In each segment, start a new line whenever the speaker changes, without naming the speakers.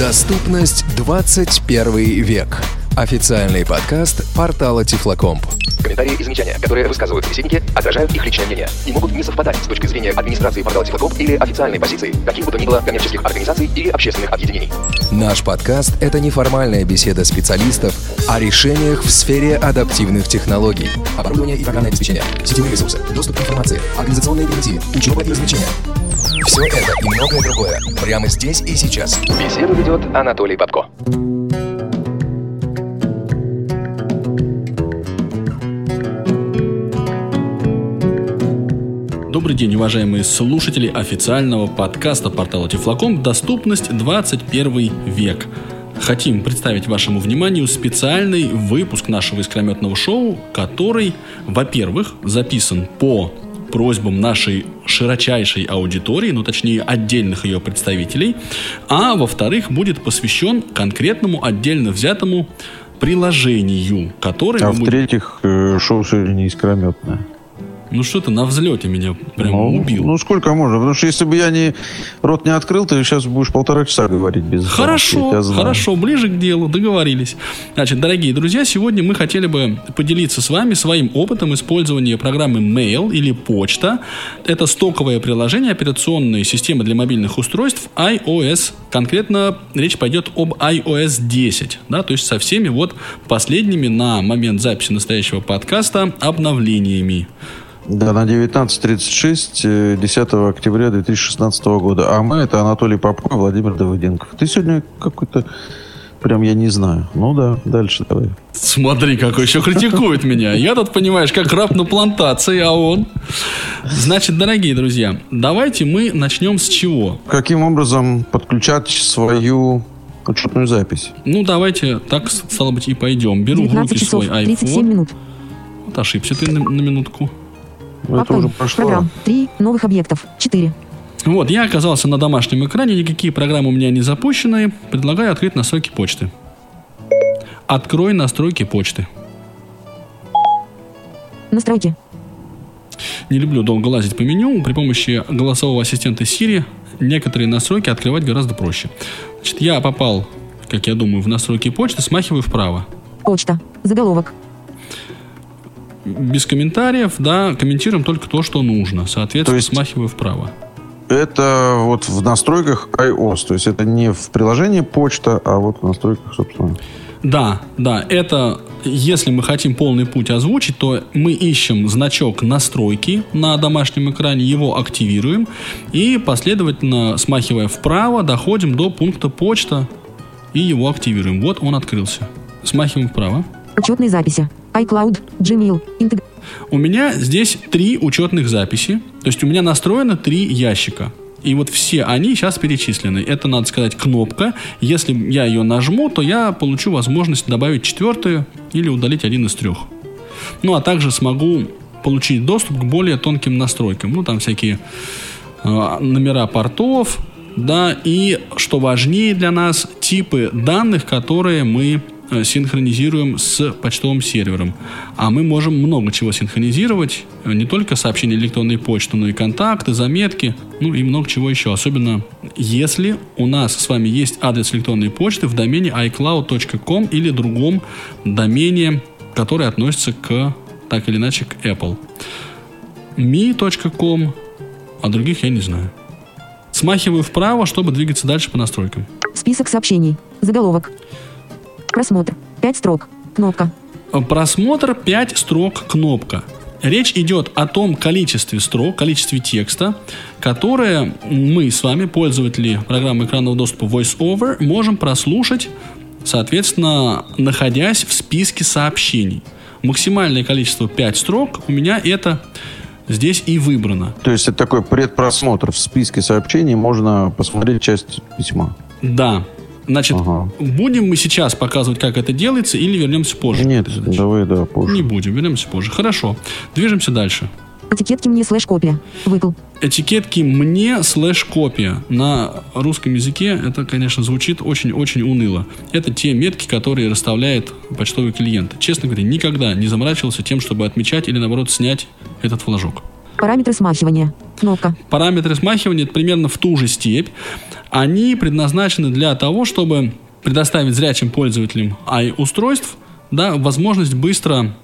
Доступность 21 век. Официальный подкаст портала Тифлокомп.
Комментарии и замечания, которые высказывают собеседники, отражают их личное мнение и могут не совпадать с точки зрения администрации портала Тифлокомп или официальной позиции каких бы то ни было коммерческих организаций или общественных объединений.
Наш подкаст – это неформальная беседа специалистов о решениях в сфере адаптивных технологий.
Оборудование и программное обеспечение, сетевые ресурсы, доступ к информации, организационные гарантии, учеба и развлечения.
Все это и многое другое прямо здесь и сейчас.
Беседу ведет Анатолий Бабко.
Добрый день, уважаемые слушатели официального подкаста портала Тифлоком «Доступность 21 век». Хотим представить вашему вниманию специальный выпуск нашего искрометного шоу, который, во-первых, записан по просьбам нашей широчайшей аудитории, ну точнее отдельных ее представителей, а во-вторых, будет посвящен конкретному отдельно взятому приложению, которое...
А в-третьих, э, шоу сегодня искрометное.
Ну что ты на взлете меня прям
ну,
убил.
Ну сколько можно? Потому что если бы я не рот не открыл, ты сейчас будешь полтора часа говорить без
Хорошо, хорошо, ближе к делу, договорились. Значит, дорогие друзья, сегодня мы хотели бы поделиться с вами своим опытом использования программы Mail или почта. Это стоковое приложение операционной системы для мобильных устройств iOS. Конкретно речь пойдет об iOS 10, да, то есть со всеми вот последними на момент записи настоящего подкаста обновлениями.
Да, на 19.36 10 э, октября 2016 года. А мы это Анатолий Попко и Владимир Давыденков. Ты сегодня какой-то Прям я не знаю. Ну да, дальше давай.
Смотри, какой еще критикует меня. Я тут, понимаешь, как раб на плантации, а он... Значит, дорогие друзья, давайте мы начнем с чего?
Каким образом подключать свою учетную запись?
Ну, давайте так, стало быть, и пойдем. Беру в руки свой iPhone. 37 минут. Вот ошибся ты на, на минутку.
Ну, это уже прошло.
Программ. Три новых объектов. Четыре.
Вот, я оказался на домашнем экране, никакие программы у меня не запущены. Предлагаю открыть настройки почты. Открой настройки почты.
Настройки.
Не люблю долго лазить по меню. При помощи голосового ассистента Siri некоторые настройки открывать гораздо проще. Значит, я попал, как я думаю, в настройки почты, смахиваю вправо.
Почта. Заголовок
без комментариев, да, комментируем только то, что нужно. Соответственно, то есть смахиваю вправо.
Это вот в настройках iOS, то есть это не в приложении почта, а вот в настройках, собственно.
Да, да, это если мы хотим полный путь озвучить, то мы ищем значок настройки на домашнем экране, его активируем и последовательно, смахивая вправо, доходим до пункта почта и его активируем. Вот он открылся. Смахиваем вправо.
Учетные записи iCloud, Gmail, Integ...
У меня здесь три учетных записи. То есть у меня настроено три ящика. И вот все они сейчас перечислены. Это, надо сказать, кнопка. Если я ее нажму, то я получу возможность добавить четвертую или удалить один из трех. Ну, а также смогу получить доступ к более тонким настройкам. Ну, там всякие э, номера портов, да, и, что важнее для нас, типы данных, которые мы синхронизируем с почтовым сервером. А мы можем много чего синхронизировать, э, не только сообщения электронной почты, но и контакты, заметки, ну и много чего еще. Особенно если у нас с вами есть адрес электронной почты в домене iCloud.com или другом домене, который относится к, так или иначе, к Apple. me.com, а других я не знаю. Смахиваю вправо, чтобы двигаться дальше по настройкам.
Список сообщений. Заголовок. Просмотр. 5 строк. Кнопка.
Просмотр 5 строк. Кнопка. Речь идет о том количестве строк, количестве текста, которое мы с вами, пользователи программы экранного доступа VoiceOver, можем прослушать, соответственно, находясь в списке сообщений. Максимальное количество 5 строк у меня это здесь и выбрано.
То есть это такой предпросмотр в списке сообщений, можно посмотреть часть письма.
Да, Значит, ага. будем мы сейчас показывать, как это делается, или вернемся позже?
Нет, давай, да, позже.
Не будем, вернемся позже. Хорошо. Движемся дальше.
Этикетки мне слэш копия. Выкл.
Этикетки мне слэш копия. На русском языке это, конечно, звучит очень-очень уныло. Это те метки, которые расставляет почтовый клиент. Честно говоря, никогда не заморачивался тем, чтобы отмечать или, наоборот, снять этот флажок.
Параметры смахивания. Кнопка.
Параметры смахивания примерно в ту же степь. Они предназначены для того, чтобы предоставить зрячим пользователям i-устройств да, возможность быстро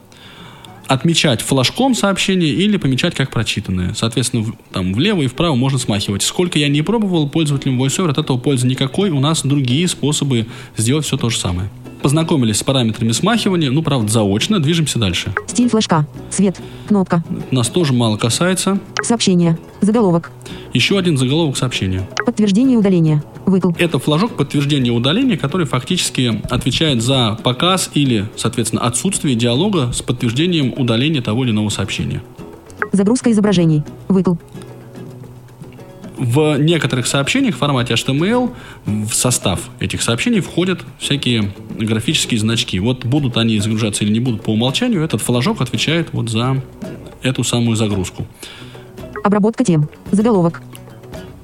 отмечать флажком сообщения или помечать как прочитанные. Соответственно, в- там влево и вправо можно смахивать. Сколько я не пробовал, пользователям VoiceOver от этого пользы никакой. У нас другие способы сделать все то же самое. Познакомились с параметрами смахивания, ну, правда, заочно. Движемся дальше.
Стиль флажка. Цвет. Кнопка.
Нас тоже мало касается.
Сообщение. Заголовок.
Еще один заголовок сообщения.
Подтверждение удаления. Выкл.
Это флажок подтверждения удаления, который фактически отвечает за показ или, соответственно, отсутствие диалога с подтверждением удаления того или иного сообщения.
Загрузка изображений. Выкл.
В некоторых сообщениях в формате HTML в состав этих сообщений входят всякие графические значки. Вот будут они загружаться или не будут по умолчанию, этот флажок отвечает вот за эту самую загрузку.
Обработка тем. Заголовок.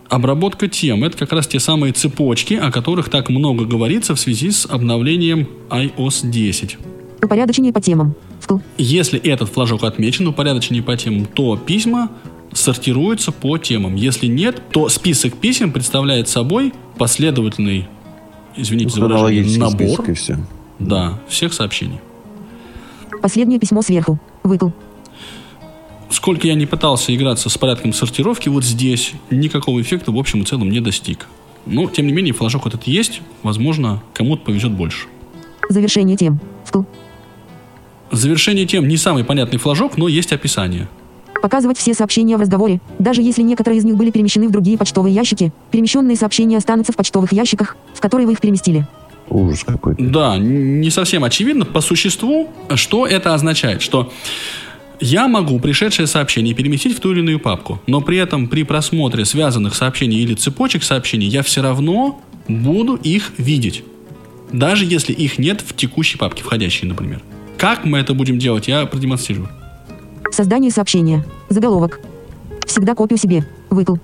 Обработка тем – это как раз те самые цепочки, о которых так много говорится в связи с обновлением iOS 10.
Упорядочение по темам.
Если этот флажок отмечен, упорядочение по темам, то письма сортируются по темам. Если нет, то список писем представляет собой последовательный, извините за выражение, набор
список и все.
да, всех сообщений.
Последнее письмо сверху. Выкл.
Сколько я не пытался играться с порядком сортировки, вот здесь никакого эффекта в общем и целом не достиг. Но, тем не менее, флажок этот есть. Возможно, кому-то повезет больше.
Завершение тем. Вкл.
Завершение тем не самый понятный флажок, но есть описание.
Показывать все сообщения в разговоре. Даже если некоторые из них были перемещены в другие почтовые ящики, перемещенные сообщения останутся в почтовых ящиках, в которые вы их переместили.
Ужас какой-то.
Да, не совсем очевидно по существу, что это означает. Что я могу пришедшее сообщение переместить в ту или иную папку, но при этом при просмотре связанных сообщений или цепочек сообщений я все равно буду их видеть. Даже если их нет в текущей папке, входящей, например. Как мы это будем делать, я продемонстрирую.
Создание сообщения. Заголовок. Всегда копию себе. Выкл.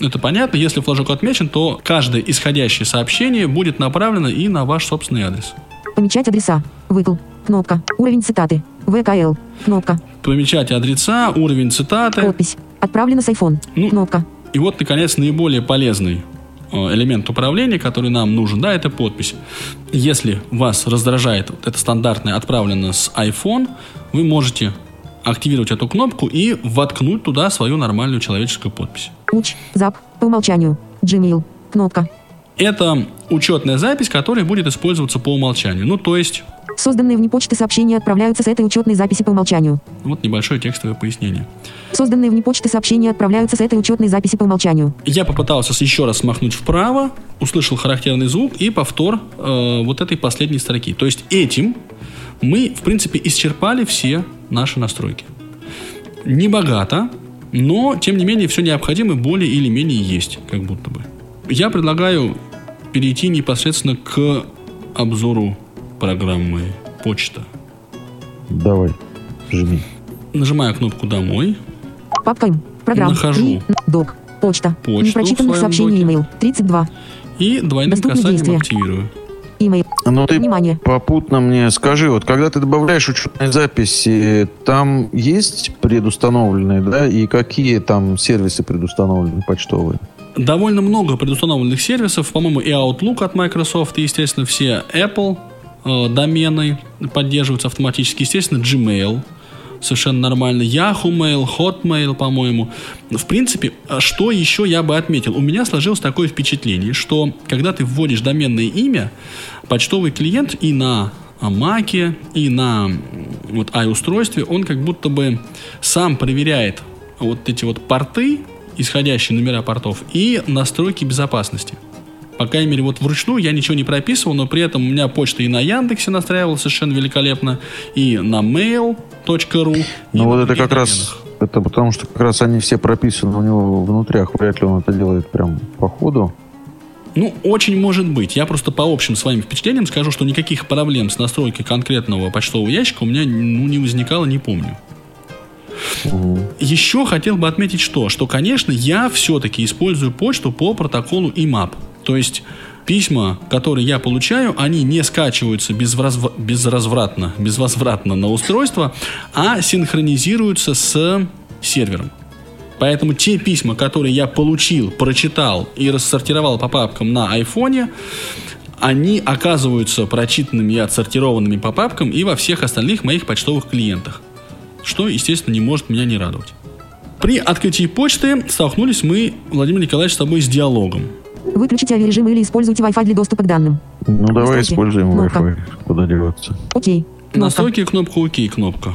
Это понятно, если флажок отмечен, то каждое исходящее сообщение будет направлено и на ваш собственный адрес.
Помечать адреса. Выкл. Кнопка. Уровень цитаты. ВКЛ. Кнопка.
Помечать адреса, уровень цитаты.
Подпись. Отправлено с iPhone.
Ну,
Кнопка.
И вот, наконец, наиболее полезный элемент управления, который нам нужен, да, это подпись. Если вас раздражает вот это стандартное отправлено с iPhone, вы можете активировать эту кнопку и воткнуть туда свою нормальную человеческую подпись.
Уч. Зап. По умолчанию. Gmail. Кнопка.
Это учетная запись, которая будет использоваться по умолчанию. Ну, то есть,
Созданные вне почты сообщения отправляются с этой учетной записи по умолчанию.
вот небольшое текстовое пояснение.
Созданные вне почты сообщения отправляются с этой учетной записи по умолчанию.
Я попытался еще раз смахнуть вправо, услышал характерный звук и повтор э, вот этой последней строки. То есть этим мы, в принципе, исчерпали все наши настройки. Не богато, но, тем не менее, все необходимое более или менее есть, как будто бы. Я предлагаю перейти непосредственно к обзору программы «Почта».
Давай, жми.
Нажимаю кнопку «Домой».
Папка М. Программ.
Нахожу.
И. Док. Почта.
Почту
Непрочитанных сообщений email. 32.
И двойным
Доступны
касанием
действия.
активирую.
Email.
Ну ты
Внимание.
попутно мне скажи, вот когда ты добавляешь учетные записи, там есть предустановленные, да, и какие там сервисы предустановлены почтовые?
Довольно много предустановленных сервисов. По-моему, и Outlook от Microsoft, и, естественно, все Apple э, домены поддерживаются автоматически. Естественно, Gmail совершенно нормально. Yahoo Mail, Hotmail, по-моему. В принципе, а что еще я бы отметил? У меня сложилось такое впечатление, что когда ты вводишь доменное имя, почтовый клиент и на Mac, и на вот i-устройстве, он как будто бы сам проверяет вот эти вот порты, исходящие номера портов, и настройки безопасности. По крайней мере, вот вручную я ничего не прописывал, но при этом у меня почта и на Яндексе настраивала совершенно великолепно, и на mail.ru.
Ну вот это как раз, это потому что как раз они все прописаны у него внутрях, вряд ли он это делает прям по ходу.
Ну, очень может быть. Я просто по общим своим впечатлениям скажу, что никаких проблем с настройкой конкретного почтового ящика у меня ну, не возникало, не помню. Еще хотел бы отметить что? Что, конечно, я все-таки использую почту по протоколу IMAP. То есть письма, которые я получаю, они не скачиваются безвразв- безразвратно, безвозвратно на устройство, а синхронизируются с сервером. Поэтому те письма, которые я получил, прочитал и рассортировал по папкам на айфоне, они оказываются прочитанными и отсортированными по папкам и во всех остальных моих почтовых клиентах. Что, естественно, не может меня не радовать. При открытии почты столкнулись мы, Владимир Николаевич, с тобой с диалогом.
Выключите авиарежим или используйте Wi-Fi для доступа к данным.
Ну, давай
Настройки.
используем
Кнопка.
Wi-Fi. Куда деваться?
Окей. Кнопка.
Настройки кнопка ОК кнопка.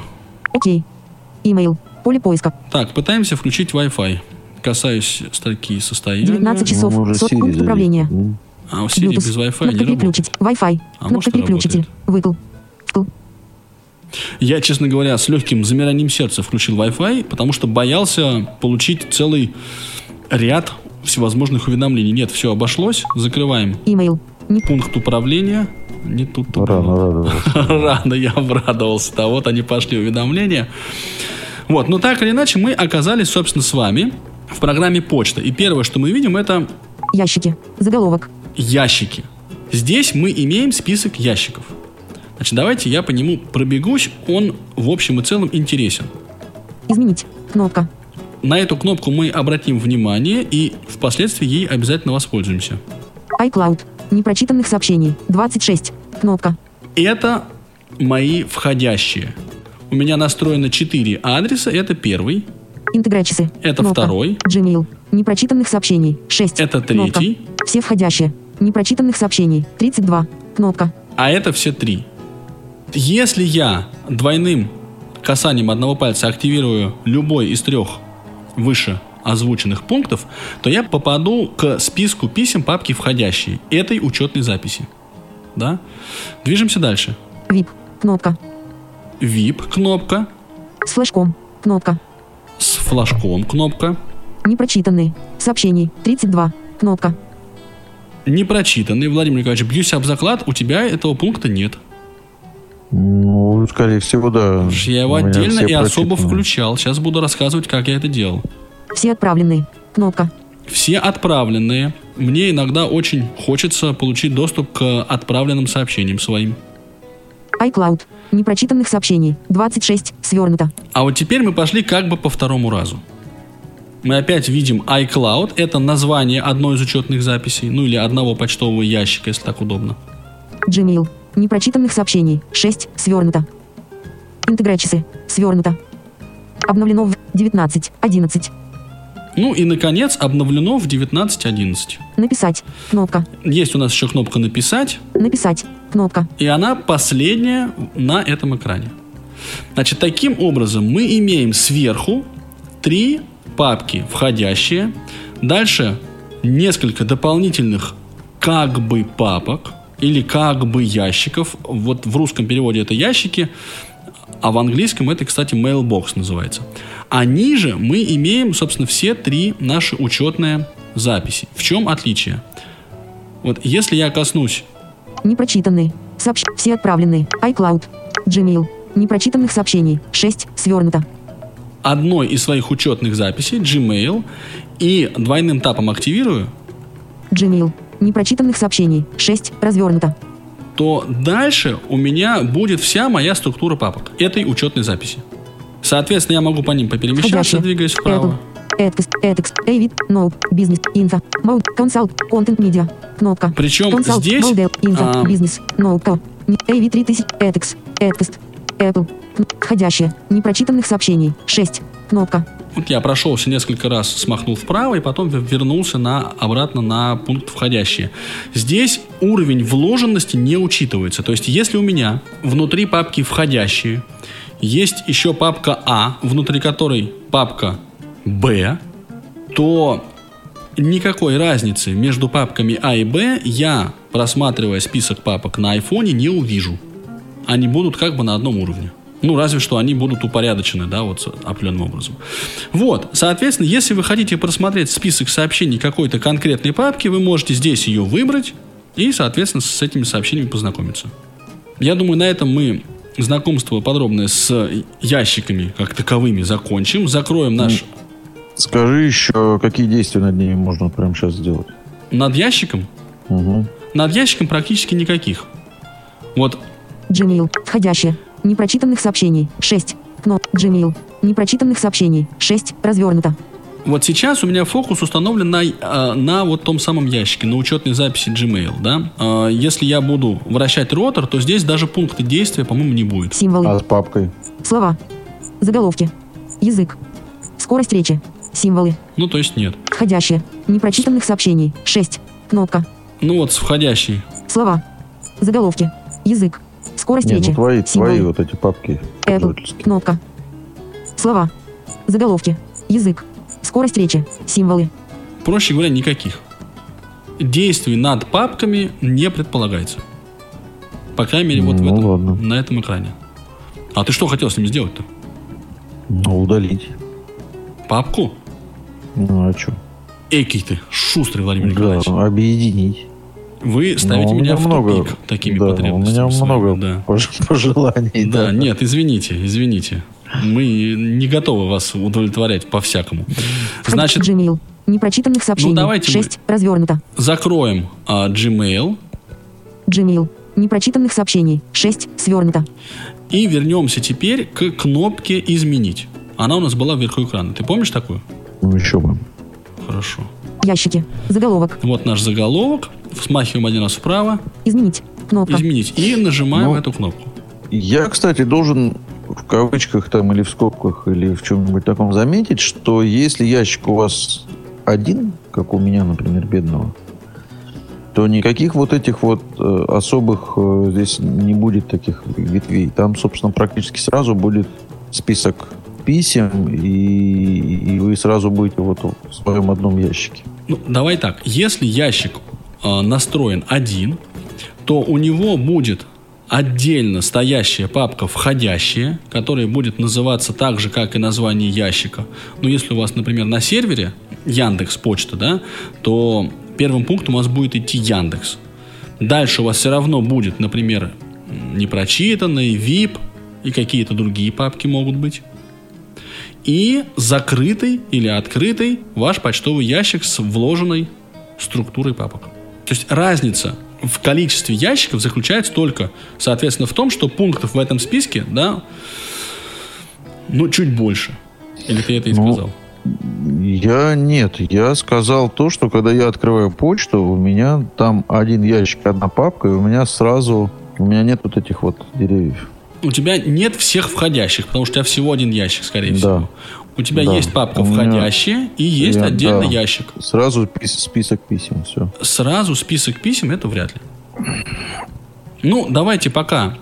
Окей. Имейл. Поле поиска.
Так, пытаемся включить Wi-Fi. Касаюсь строки состояния.
19 часов.
Ну, уже
Сот
Siri
пункт
завели.
управления.
А у Siri
Bluetooth.
без Wi-Fi не
Кнопка
работает.
переключить. Wi-Fi.
А
Кнопка
может,
переключите. Выкл.
Я, честно говоря, с легким замиранием сердца включил Wi-Fi, потому что боялся получить целый ряд всевозможных уведомлений. Нет, все обошлось. Закрываем
Имейл. Не
пункт управления. Не тут
Рано радовался.
Рано я обрадовался. Да, вот они пошли уведомления. Вот, но так или иначе мы оказались, собственно, с вами в программе почта. И первое, что мы видим, это
Ящики. Заголовок.
ящики. Здесь мы имеем список ящиков. Значит, давайте я по нему пробегусь. Он в общем и целом интересен.
Изменить. Кнопка.
На эту кнопку мы обратим внимание и впоследствии ей обязательно воспользуемся.
iCloud. Непрочитанных сообщений. 26. Кнопка.
Это мои входящие. У меня настроено 4 адреса. Это первый,
Интеграчесы.
Это
Кнопка.
второй.
Gmail. Непрочитанных сообщений. 6.
Это
Кнопка.
третий.
Все входящие. Непрочитанных сообщений. 32. Кнопка.
а это все три. Если я двойным касанием одного пальца активирую любой из трех выше озвученных пунктов, то я попаду к списку писем папки входящие этой учетной записи. Да? Движемся дальше.
VIP. Кнопка.
VIP кнопка,
С флешком. Кнопка.
с флажком кнопка,
Непрочитанные. Сообщений. 32. Кнопка.
непрочитанный. Владимир Николаевич, бьюсь об заклад, у тебя этого пункта нет.
Ну, скорее всего, да.
Я его отдельно и особо включал. Сейчас буду рассказывать, как я это делал.
Все отправленные. Кнопка.
Все отправленные. Мне иногда очень хочется получить доступ к отправленным сообщениям своим.
iCloud. Непрочитанных сообщений. 26. Свернуто.
А вот теперь мы пошли как бы по второму разу. Мы опять видим iCloud. Это название одной из учетных записей. Ну или одного почтового ящика, если так удобно.
Gmail. Непрочитанных сообщений. 6. Свернуто. Интеграчесы. Свернуто. Обновлено в 19. 11.
Ну и, наконец, обновлено в 19.11.
Написать. Кнопка.
Есть у нас еще кнопка «Написать»,
Написать. Кнопка.
и она последняя на этом экране. Значит, таким образом мы имеем сверху три папки входящие, дальше несколько дополнительных как бы папок или как бы ящиков. Вот в русском переводе это ящики, а в английском это, кстати, mailbox называется. А ниже мы имеем, собственно, все три наши учетные записи. В чем отличие? Вот если я коснусь
Непрочитанные. Сообщ... Все отправленные. iCloud. Gmail. Непрочитанных сообщений. 6. Свернуто.
одной из своих учетных записей, Gmail, и двойным тапом активирую,
Gmail. Непрочитанных сообщений. 6. Развернуто.
то дальше у меня будет вся моя структура папок этой учетной записи. Соответственно, я могу по ним поперемещаться, двигаясь вправо.
Эдкост, Эдекс, Эвид, Ноут, Бизнес, Инфо, Мод, Консалт, Контент Медиа, Кнопка.
Причем
Консалт,
здесь,
Модел, Инфо,
а,
Бизнес, Ноут, Ко, Эвид 3000, Эдекс, Эдкост, Apple, Входящие, непрочитанных сообщений, 6, Кнопка.
Вот я прошелся несколько раз, смахнул вправо и потом вернулся на, обратно на пункт входящие. Здесь уровень вложенности не учитывается. То есть, если у меня внутри папки входящие есть еще папка А, внутри которой папка Б, то никакой разницы между папками А и Б я, просматривая список папок на айфоне, не увижу. Они будут как бы на одном уровне. Ну, разве что они будут упорядочены, да, вот определенным образом. Вот, соответственно, если вы хотите просмотреть список сообщений какой-то конкретной папки, вы можете здесь ее выбрать и, соответственно, с этими сообщениями познакомиться. Я думаю, на этом мы знакомство подробное с ящиками как таковыми закончим. Закроем наш
Скажи еще, какие действия над ними можно прямо сейчас сделать?
над ящиком.
Угу.
Над ящиком практически никаких. Вот
Gmail. Входящие. Непрочитанных сообщений. 6. Кноп. Gmail. Непрочитанных сообщений. 6. Развернуто.
Вот сейчас у меня фокус установлен на, э, на вот том самом ящике, на учетной записи Gmail, да. Э, Если я буду вращать ротор, то здесь даже пункта действия, по-моему, не будет.
Символы.
А с папкой?
Слова. Заголовки. Язык. Скорость речи. Символы.
Ну, то есть нет.
Входящие. Непрочитанных сообщений. 6. Кнопка.
Ну вот с входящей.
Слова. Заголовки. Язык. Скорость
Не,
речи.
ну твои,
Символы.
твои вот эти папки.
Apple.
пользовательские.
Кнопка. Слова. Заголовки. Язык. Скорость речи. Символы.
Проще говоря, никаких. Действий над папками не предполагается. По крайней мере, вот в
Ну,
этом,
ладно.
на этом экране. А ты что хотел с ними сделать-то?
Ну, удалить.
Папку?
Ну, а что?
Экий ты, шустрый Владимир
Да,
Николаевич.
объединить.
Вы ставите
Ну, у
меня, в
много,
тупик такими
да, У
потребностями.
меня
своими,
много
Да.
пож- пожеланий.
Да, нет, извините, извините. Мы не готовы вас удовлетворять по-всякому. Значит,
Gmail. Непрочитанных сообщений.
давайте мы-
6. Развернуто.
закроем а, Gmail
Gmail. Непрочитанных сообщений. 6. Свернуто.
и вернемся теперь к кнопке «Изменить». Она у нас была вверху экрана. Ты помнишь такую?
Ну, еще бы.
Хорошо.
Ящики. Заголовок.
Вот наш заголовок. Смахиваем один раз вправо.
Изменить. Кнопка.
Изменить. И нажимаем
Ну.
эту кнопку.
Я, кстати, должен в кавычках там или в скобках или в чем-нибудь таком заметить, что если ящик у вас один, как у меня, например, бедного, то никаких вот этих вот э, особых э, здесь не будет таких ветвей. Там, собственно, практически сразу будет список писем, и, и вы сразу будете вот в своем одном ящике.
Ну, давай так. Если ящик настроен один, то у него будет отдельно стоящая папка «Входящие», которая будет называться так же, как и название ящика. Но если у вас, например, на сервере Яндекс Почта, да, то первым пунктом у вас будет идти Яндекс. Дальше у вас все равно будет, например, непрочитанный, VIP и какие-то другие папки могут быть. И закрытый или открытый ваш почтовый ящик с вложенной структурой папок. То есть разница в количестве ящиков заключается только, соответственно, в том, что пунктов в этом списке, да, ну, чуть больше. Или ты это и
Ну,
сказал?
Я нет, я сказал то, что когда я открываю почту, у меня там один ящик, одна папка, и у меня сразу, у меня нет вот этих вот деревьев.
У тебя нет всех входящих, потому что у тебя всего один ящик, скорее
Да.
всего. У тебя
Да.
есть папка
У меня-
входящие и есть
Я-
отдельный
да.
ящик.
Сразу пис- список писем, все.
Сразу список писем это вряд ли. Ну, давайте пока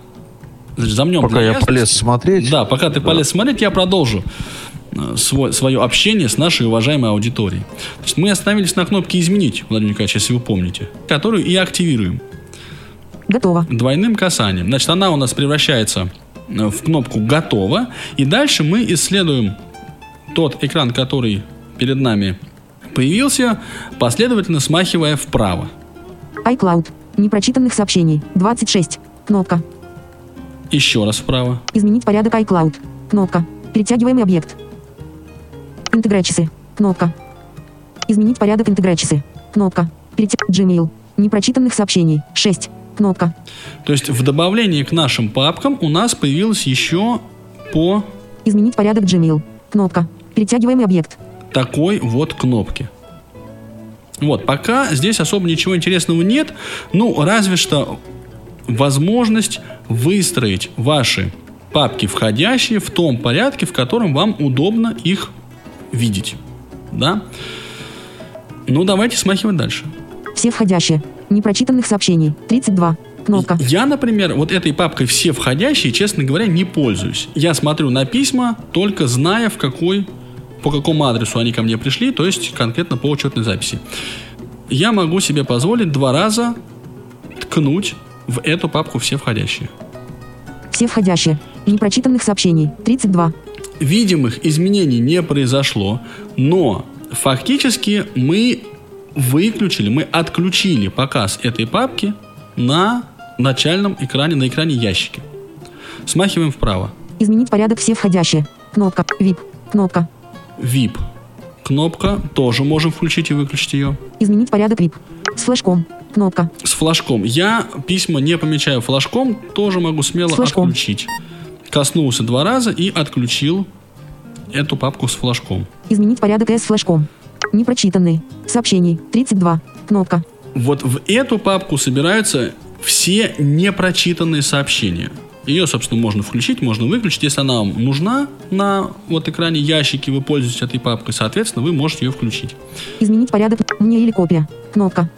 значит, замнем
Пока я
ясности.
полез смотреть.
Да, пока ты полез смотреть, я продолжу э, свой, свое общение с нашей уважаемой аудиторией. То есть мы остановились на кнопке «Изменить», Владимир Николаевич, если вы помните, которую и активируем
Готово.
двойным касанием. Значит, она у нас превращается э, в кнопку «Готово», и дальше мы исследуем тот экран, который перед нами появился, последовательно смахивая вправо.
iCloud. Непрочитанных сообщений. 26. Кнопка.
Еще раз вправо.
Изменить порядок iCloud. Кнопка. Перетягиваемый объект. Интеграчесы. Кнопка. Изменить порядок интеграчесы. Кнопка. Перетя... Gmail. Непрочитанных сообщений. 6. Кнопка.
То есть в добавлении к нашим папкам у нас появилось еще по
Изменить порядок Gmail. Кнопка. Перетягиваемый объект.
такой вот кнопке. Вот, пока здесь особо ничего интересного нет, ну, разве что возможность выстроить ваши папки входящие в том порядке, в котором вам удобно их видеть. Да? Ну, давайте смахивать дальше.
Все входящие. Непрочитанных сообщений. 32. Кнопка.
Я, например, вот этой папкой все входящие, честно говоря, не пользуюсь. Я смотрю на письма, только зная, в какой, по какому адресу они ко мне пришли, то есть конкретно по учетной записи. Я могу себе позволить два раза ткнуть в эту папку все входящие.
Все входящие. Непрочитанных сообщений. 32.
Видимых изменений не произошло, но фактически мы выключили, мы отключили показ этой папки на начальном экране, на экране ящики. Смахиваем вправо.
Изменить порядок все входящие. Кнопка. VIP. Кнопка.
VIP. Кнопка. Тоже можем включить и выключить ее.
Изменить порядок VIP. С флешком. Кнопка.
С флажком. Я письма не помечаю флажком, тоже могу смело
флажком.
отключить. Коснулся два раза и отключил эту папку с флажком.
Изменить порядок с флажком. Непрочитанные. Сообщений. 32. Кнопка.
Вот в эту папку собираются все непрочитанные сообщения. Ее, собственно, можно включить, можно выключить. Если она вам нужна на вот экране ящики, вы пользуетесь этой папкой, соответственно, вы можете ее включить.
Изменить порядок. Мне или копия. Кнопка.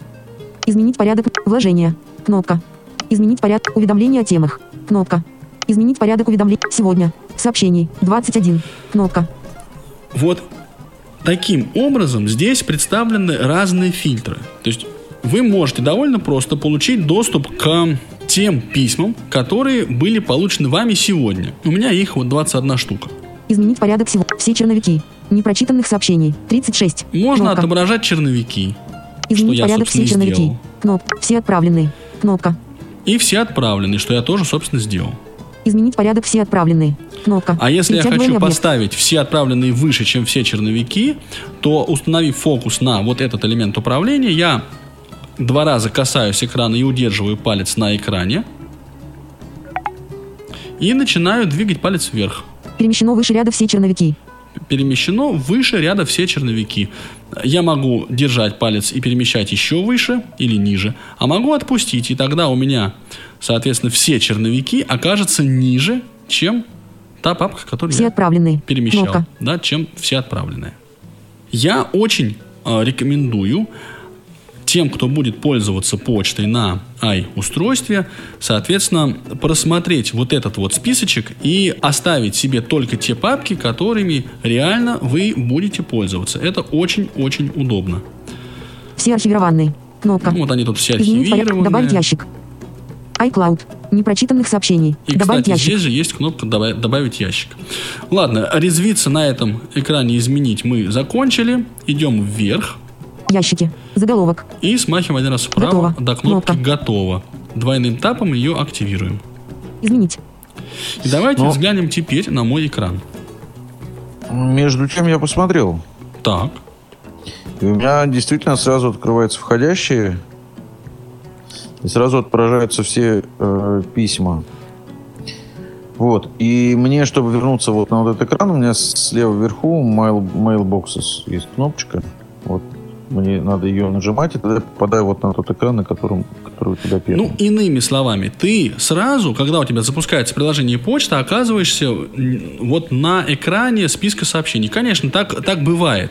Изменить порядок. Вложения. Кнопка. Изменить порядок. Уведомления о темах. Кнопка. Изменить порядок уведомлений. Сегодня. Сообщений. 21. Кнопка.
Вот таким образом здесь представлены разные фильтры. То есть вы можете довольно просто получить доступ к тем письмам, которые были получены вами сегодня. У меня их вот 21 штука.
Изменить порядок всего. Все черновики. Непрочитанных сообщений. 36.
Можно
Кнопка.
отображать черновики.
Изменить порядок все черновики.
сделал.
Кнопка. Все отправленные. Кнопка.
И все отправлены, что я тоже, собственно, сделал.
Изменить порядок все отправленные. Кнопка.
А если я хочу
объект.
поставить все отправленные выше, чем все черновики, то установив фокус на вот этот элемент управления, я два раза касаюсь экрана и удерживаю палец на экране. И начинаю двигать палец вверх.
Перемещено выше ряда все черновики.
Перемещено выше ряда все черновики. Я могу держать палец и перемещать еще выше или ниже, а могу отпустить, и тогда у меня, соответственно, все черновики окажутся ниже, чем та папка, которую
Все
я
отправленные.
перемещал,
Кнопка.
да, чем все отправленные. Я очень э, рекомендую тем, кто будет пользоваться почтой на i-устройстве, соответственно, просмотреть вот этот вот списочек и оставить себе только те папки, которыми реально вы будете пользоваться. Это очень-очень удобно.
Все архивированные. Кнопка.
Вот они тут все архивированные.
Добавить ящик. iCloud. Непрочитанных сообщений.
И,
Добавить
кстати,
ящик.
здесь же есть кнопка «Добав- «Добавить ящик». Ладно, резвиться на этом экране «Изменить» мы закончили. Идем вверх.
Ящики. Заголовок.
И смахиваем один раз вправо
Готово.
до кнопки
Кнопка.
«Готово». Двойным тапом ее активируем.
Изменить.
И давайте
Ну.
взглянем теперь на мой экран.
Между чем я посмотрел.
Так.
И у меня действительно сразу открываются входящие. И сразу отображаются все э, письма. Вот. И мне, чтобы вернуться вот на вот этот экран, у меня слева вверху mail, mailboxes есть кнопочка. Вот. Мне надо ее нажимать, и тогда я попадаю вот на тот экран, на котором который у тебя первый.
Ну, иными словами, ты сразу, когда у тебя запускается приложение почта, оказываешься вот на экране списка сообщений. Конечно, так, так бывает.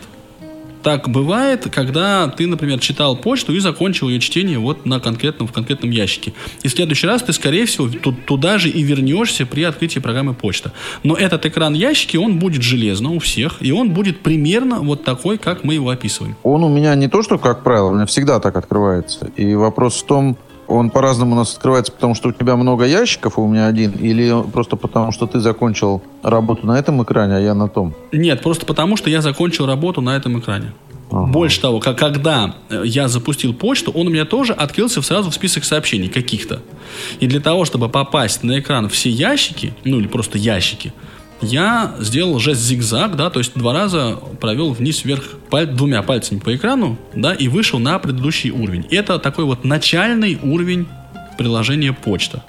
Так бывает, когда ты, например, читал почту и закончил ее чтение вот на конкретном, в конкретном ящике. И в следующий раз ты, скорее всего, ту- туда же и вернешься при открытии программы почта. Но этот экран ящики, он будет железно у всех, и он будет примерно вот такой, как мы его описываем.
Он у меня не то, что как правило, у меня всегда так открывается. И вопрос в том, он по-разному у нас открывается, потому что у тебя много ящиков, а у меня один, или просто потому, что ты закончил работу на этом экране, а я на том.
Нет, просто потому, что я закончил работу на этом экране.
Ага.
Больше того, как, когда э, я запустил почту, он у меня тоже открылся сразу в список сообщений каких-то. И для того, чтобы попасть на экран все ящики, ну или просто ящики, я сделал жест зигзаг, да, то есть два раза провел вниз-вверх паль- двумя пальцами по экрану, да, и вышел на предыдущий уровень. Это такой вот начальный уровень приложения почта.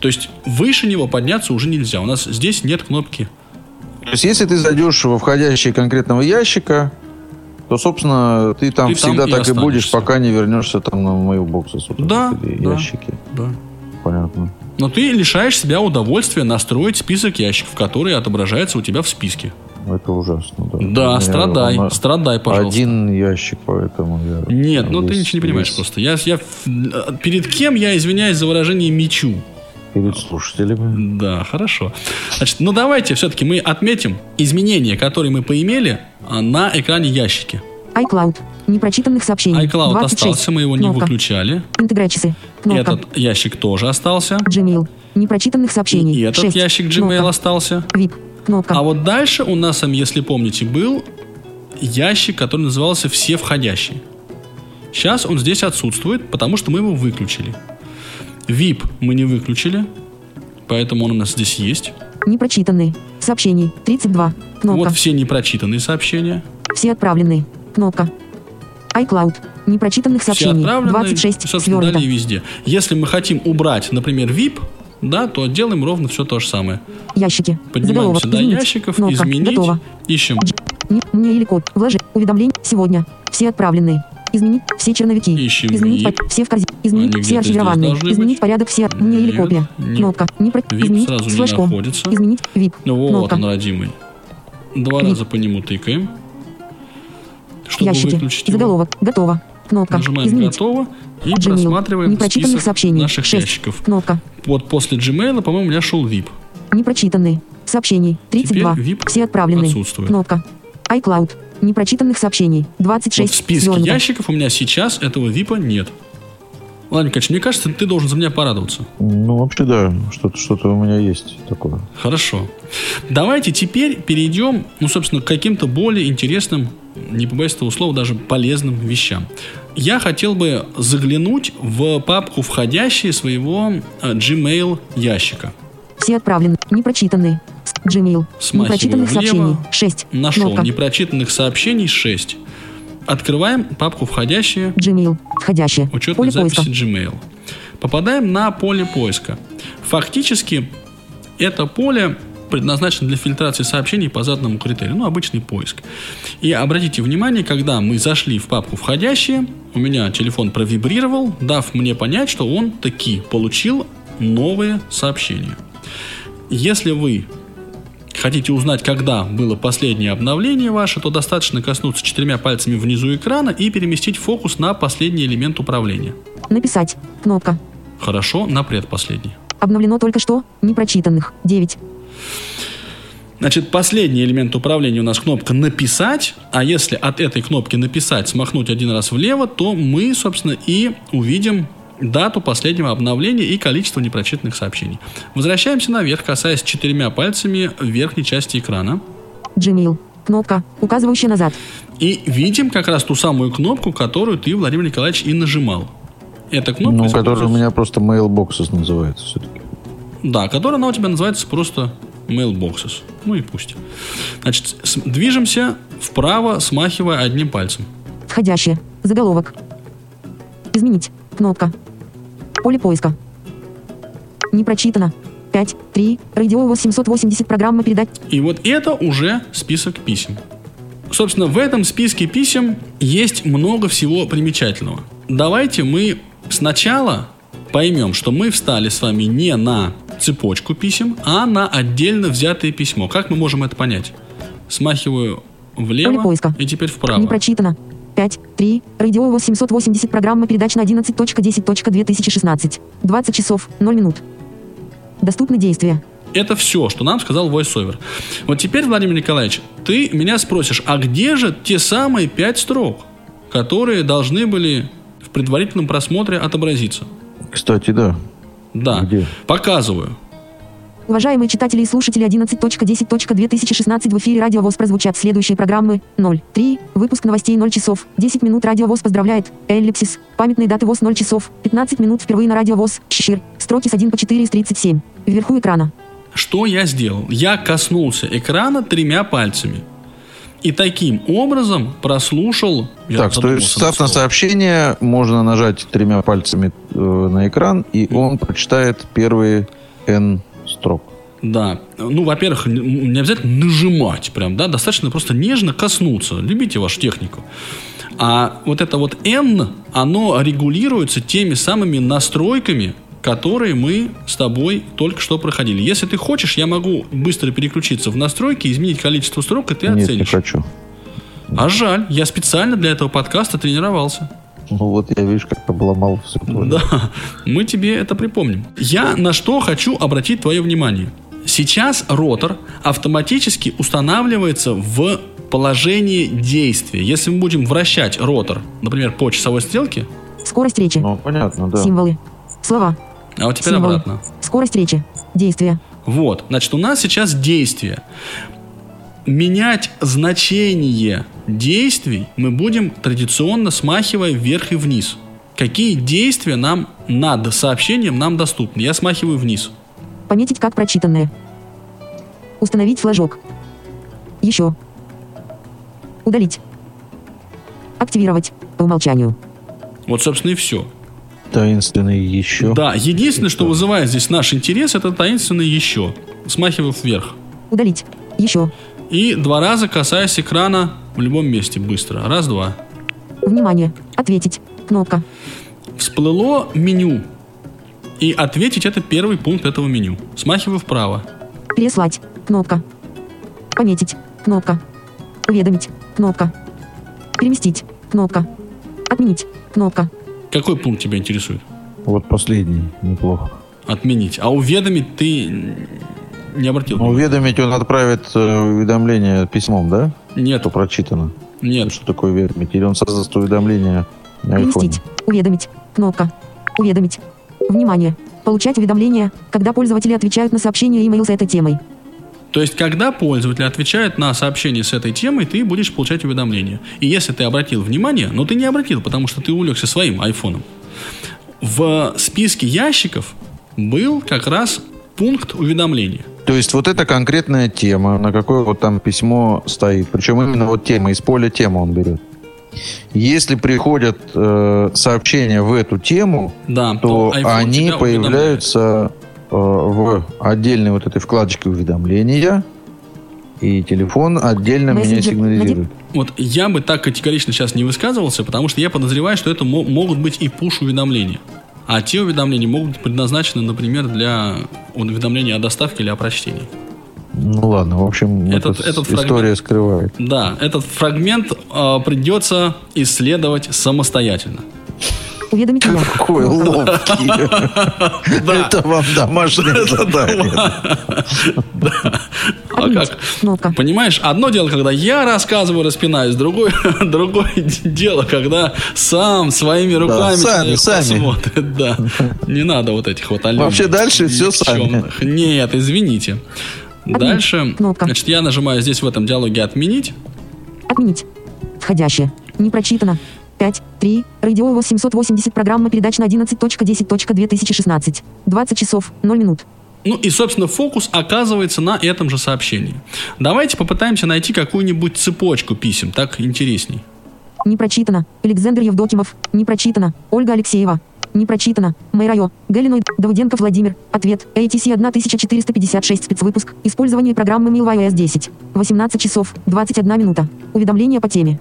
То есть выше него подняться уже нельзя. У нас здесь нет кнопки
То есть, если ты зайдешь во входящий конкретного ящика, то, собственно, ты там
Ты там
всегда
и
так и будешь,
останешься.
пока не вернешься там на mailboxes. Вот
Да, да.
ящики.
Да.
Понятно.
Но ты лишаешь себя удовольствия настроить список ящиков, которые отображаются у тебя в списке.
Это ужасно. Да,
Да, страдай,
он
страдай, пожалуйста.
Один ящик, поэтому я...
Нет, ну ты ничего не понимаешь
весь
просто. Я, я ф- перед кем я извиняюсь за выражение мечу?
Перед слушателями.
Да, хорошо. Значит, ну давайте все-таки мы отметим изменения, которые мы поимели а, на экране ящики.
iCloud. Непрочитанных сообщений.
iCloud
26.
остался, мы его не
Кнопка.
выключали.
Интеграчесы. Кнопка.
Этот ящик тоже остался.
Gmail. Непрочитанных сообщений.
И этот
6.
ящик Gmail
Кнопка.
остался.
VIP. Кнопка.
А вот дальше у нас, там, если помните, был ящик, который назывался «Все входящие». Сейчас он здесь отсутствует, потому что мы его выключили. VIP мы не выключили, поэтому он у нас здесь есть.
Непрочитанные. Сообщений. 32. Кнопка.
Вот все непрочитанные сообщения.
Все отправленные. Кнопка. iCloud. Непрочитанных сообщений.
отправленные,
26.
собственно,
Свернуто.
везде. Если мы хотим убрать, например, VIP, да, то делаем ровно все то же самое.
Ящики.
Поднимаемся
Заголовок.
до
Изменить.
ящиков,
Кнопка.
изменить,
Готово.
ищем
Не, мне или код. Вложи. Уведомление. Сегодня. Все отправленные. Изменить все черновики.
Ищем
Изменить
VIP.
по- все в корзине. Изменить
Они
все архивированные. Изменить
быть.
порядок все. Мне или
Нет,
копия.
нет.
Кнопка. Не про...
VIP
Изменить
сразу
с
не
флажком.
находится.
Изменить VIP.
Ну вот
Кнопка.
он, родимый. Два
Клип.
раза по нему тыкаем. Чтобы
Ящики.
выключить его.
Заголовок. Готово. Кнопка.
Нажимаем
Изменить.
«Готово» и
Gmail.
просматриваем
Непрочитанных
список
сообщений.
наших
6.
ящиков.
Кнопка.
Вот после Gmail, по-моему, у меня шел VIP.
Непрочитанные. Сообщений. 32.
Теперь VIP
Все отправленные.
отсутствует.
Кнопка. iCloud. Непрочитанных сообщений. 26.
Вот в списке
Свернуто.
ящиков у меня сейчас этого VIP нет. Ладно, Николаевич, мне кажется, ты должен за меня порадоваться.
Ну, вообще, да, что-то что у меня есть такое.
Хорошо. Давайте теперь перейдем, ну, собственно, к каким-то более интересным, не побоюсь этого слова, даже полезным вещам. Я хотел бы заглянуть в папку входящие своего э, Gmail ящика.
Все отправлены. Непрочитанные. С- Gmail.
Смахиваю
Непрочитанных
влево.
сообщений. 6.
Нашел
Кнопка.
непрочитанных сообщений 6. Открываем папку входящие,
Gmail. Входящее.
учетные
Поле
записи
поиска.
Gmail. Попадаем на поле поиска. Фактически это поле предназначено для фильтрации сообщений по заданному критерию, ну, обычный поиск. И обратите внимание, когда мы зашли в папку «Входящие», у меня телефон провибрировал, дав мне понять, что он таки получил новые сообщения. Если вы хотите узнать, когда было последнее обновление ваше, то достаточно коснуться четырьмя пальцами внизу экрана и переместить фокус на последний элемент управления.
Написать. Кнопка.
Хорошо, на предпоследний.
Обновлено только что. Непрочитанных. 9.
Значит, последний элемент управления у нас кнопка «Написать», а если от этой кнопки «Написать» смахнуть один раз влево, то мы, собственно, и увидим дату последнего обновления и количество непрочитанных сообщений. Возвращаемся наверх, касаясь четырьмя пальцами верхней части экрана.
Gmail. Кнопка, указывающая назад.
И видим как раз ту самую кнопку, которую ты, Владимир Николаевич, и нажимал. Эта кнопка...
Ну, который у меня просто mailboxes называется все-таки.
Да, которая она у тебя называется просто mailboxes. Ну и пусть. Значит, движемся вправо, смахивая одним пальцем.
Входящее. Заголовок. Изменить. Кнопка. Поле поиска. Не прочитано. 5, 3, радио 880 программа передать.
И вот это уже список писем. Собственно, в этом списке писем есть много всего примечательного. Давайте мы сначала поймем, что мы встали с вами не на цепочку писем, а на отдельно взятое письмо. Как мы можем это понять? Смахиваю
Поле
влево
поиска.
и теперь вправо.
Не прочитано. 5, 3, радио 880 программа передач на 11.10.2016. 20 часов, 0 минут. Доступны действия.
Это все, что нам сказал VoiceOver. Вот теперь, Владимир Николаевич, ты меня спросишь, а где же те самые пять строк, которые должны были в предварительном просмотре отобразиться?
Кстати, да.
Да,
Где?
показываю.
Уважаемые читатели и слушатели 11.10.2016 в эфире Радио ВОЗ прозвучат следующие программы. 03, выпуск новостей 0 часов, 10 минут Радио ВОЗ поздравляет, эллипсис, памятные даты ВОЗ 0 часов, 15 минут впервые на Радио ВОЗ, щир, строки с 1 по 4 из 37, вверху экрана.
Что я сделал? Я коснулся экрана тремя пальцами. И таким образом прослушал...
так, то есть,
над
став на сообщение, можно нажать тремя пальцами э, на экран, и он прочитает первые N строк.
Да. Ну, во-первых, не обязательно нажимать прям, да, достаточно просто нежно коснуться. Любите вашу технику. А вот это вот N, оно регулируется теми самыми настройками, которые мы с тобой только что проходили. Если ты хочешь, я могу быстро переключиться в настройки, изменить количество строк, и ты
Нет, не
оценишь.
хочу.
А жаль, я специально для этого подкаста тренировался.
Ну вот я, видишь, как обломал все.
Да, мы тебе это припомним. Я на что хочу обратить твое внимание. Сейчас ротор автоматически устанавливается в положении действия. Если мы будем вращать ротор, например, по часовой стрелке,
Скорость речи,
Ну, понятно, да.
символы, слова,
а вот теперь
символы,
обратно.
скорость речи, действия.
Вот, значит, у нас сейчас действие. Менять значение действий мы будем традиционно смахивая вверх и вниз. Какие действия нам над сообщением нам доступны? Я смахиваю вниз.
Пометить как прочитанное. Установить флажок. Еще. Удалить. Активировать. По умолчанию.
Вот, собственно, и все.
Таинственный еще.
Да, единственное, что вызывает здесь наш интерес, это таинственное еще. Смахиваю вверх.
Удалить. Еще.
И два раза касаясь экрана в любом месте быстро. Раз, два.
Внимание. Ответить. Кнопка.
Всплыло меню. И ответить это первый пункт этого меню. Смахиваю вправо.
Переслать. Кнопка. Пометить. Кнопка. Уведомить. Кнопка. Переместить. Кнопка. Отменить. Кнопка.
Какой пункт тебя интересует?
Вот последний, неплохо.
Отменить. А уведомить ты не обратил
Ну,
внимания?
уведомить он отправит э, уведомление письмом, да?
Нет,
Что прочитано.
нет.
Что такое уведомить? Или он создаст уведомление на?
Переместить. Уведомить. Кнопка. Уведомить. Внимание. Получать уведомления, когда пользователи отвечают на сообщения email с этой темой.
То есть, когда пользователь отвечает на сообщение с этой темой, ты будешь получать уведомления. И если ты обратил внимание, но ты не обратил, потому что ты увлекся своим айфоном, в списке ящиков был как раз пункт уведомления.
То есть вот эта конкретная тема, на какое вот там письмо стоит. Причем именно вот тема, из поля тема он берет. Если приходят э, сообщения в эту тему,
Да,
то
iPhone
они появляются э, в отдельной вот этой вкладочке уведомления, и телефон отдельно меня
Мессенджер.
сигнализирует.
Вот я бы так категорично сейчас не высказывался, потому что я подозреваю, что это мо- могут быть и пуш-уведомления. А те уведомления могут быть предназначены, например, для уведомления о доставке или о прочтении.
Ну ладно, в общем,
Этот-
эта
этот
история скрывает.
Да, этот фрагмент э, придется исследовать самостоятельно.
Уведомить меня.
Какой ловкий. Это вам домашнее задание.
А как?
Кнопка.
Понимаешь, одно дело, когда я рассказываю, распинаюсь, другое, другое дело, когда сам своими руками
сами,
человек
сами.
посмотрит. Да. Не надо вот этих вот аллюзий
Вообще дальше всё
никчемных. Нет, извините. Дальше,
Кнопка.
значит, я нажимаю здесь в этом диалоге «Отменить».
Отменить. Входящее. Не прочитано. 5, 3, радио 880, программа передач на 11.10.2016. 20 часов, 0 минут.
Ну и, собственно, фокус оказывается на этом же сообщении. Давайте попытаемся найти какую-нибудь цепочку писем, так интересней.
Не прочитано. Александр Евдокимов. Не прочитано. Ольга Алексеева. Не прочитано. Майрайо. Галиной. Давыденков Владимир. Ответ. ATC 1456 спецвыпуск. Использование программы MILWiOS 10. 18 часов, 21 минута. Уведомление по теме.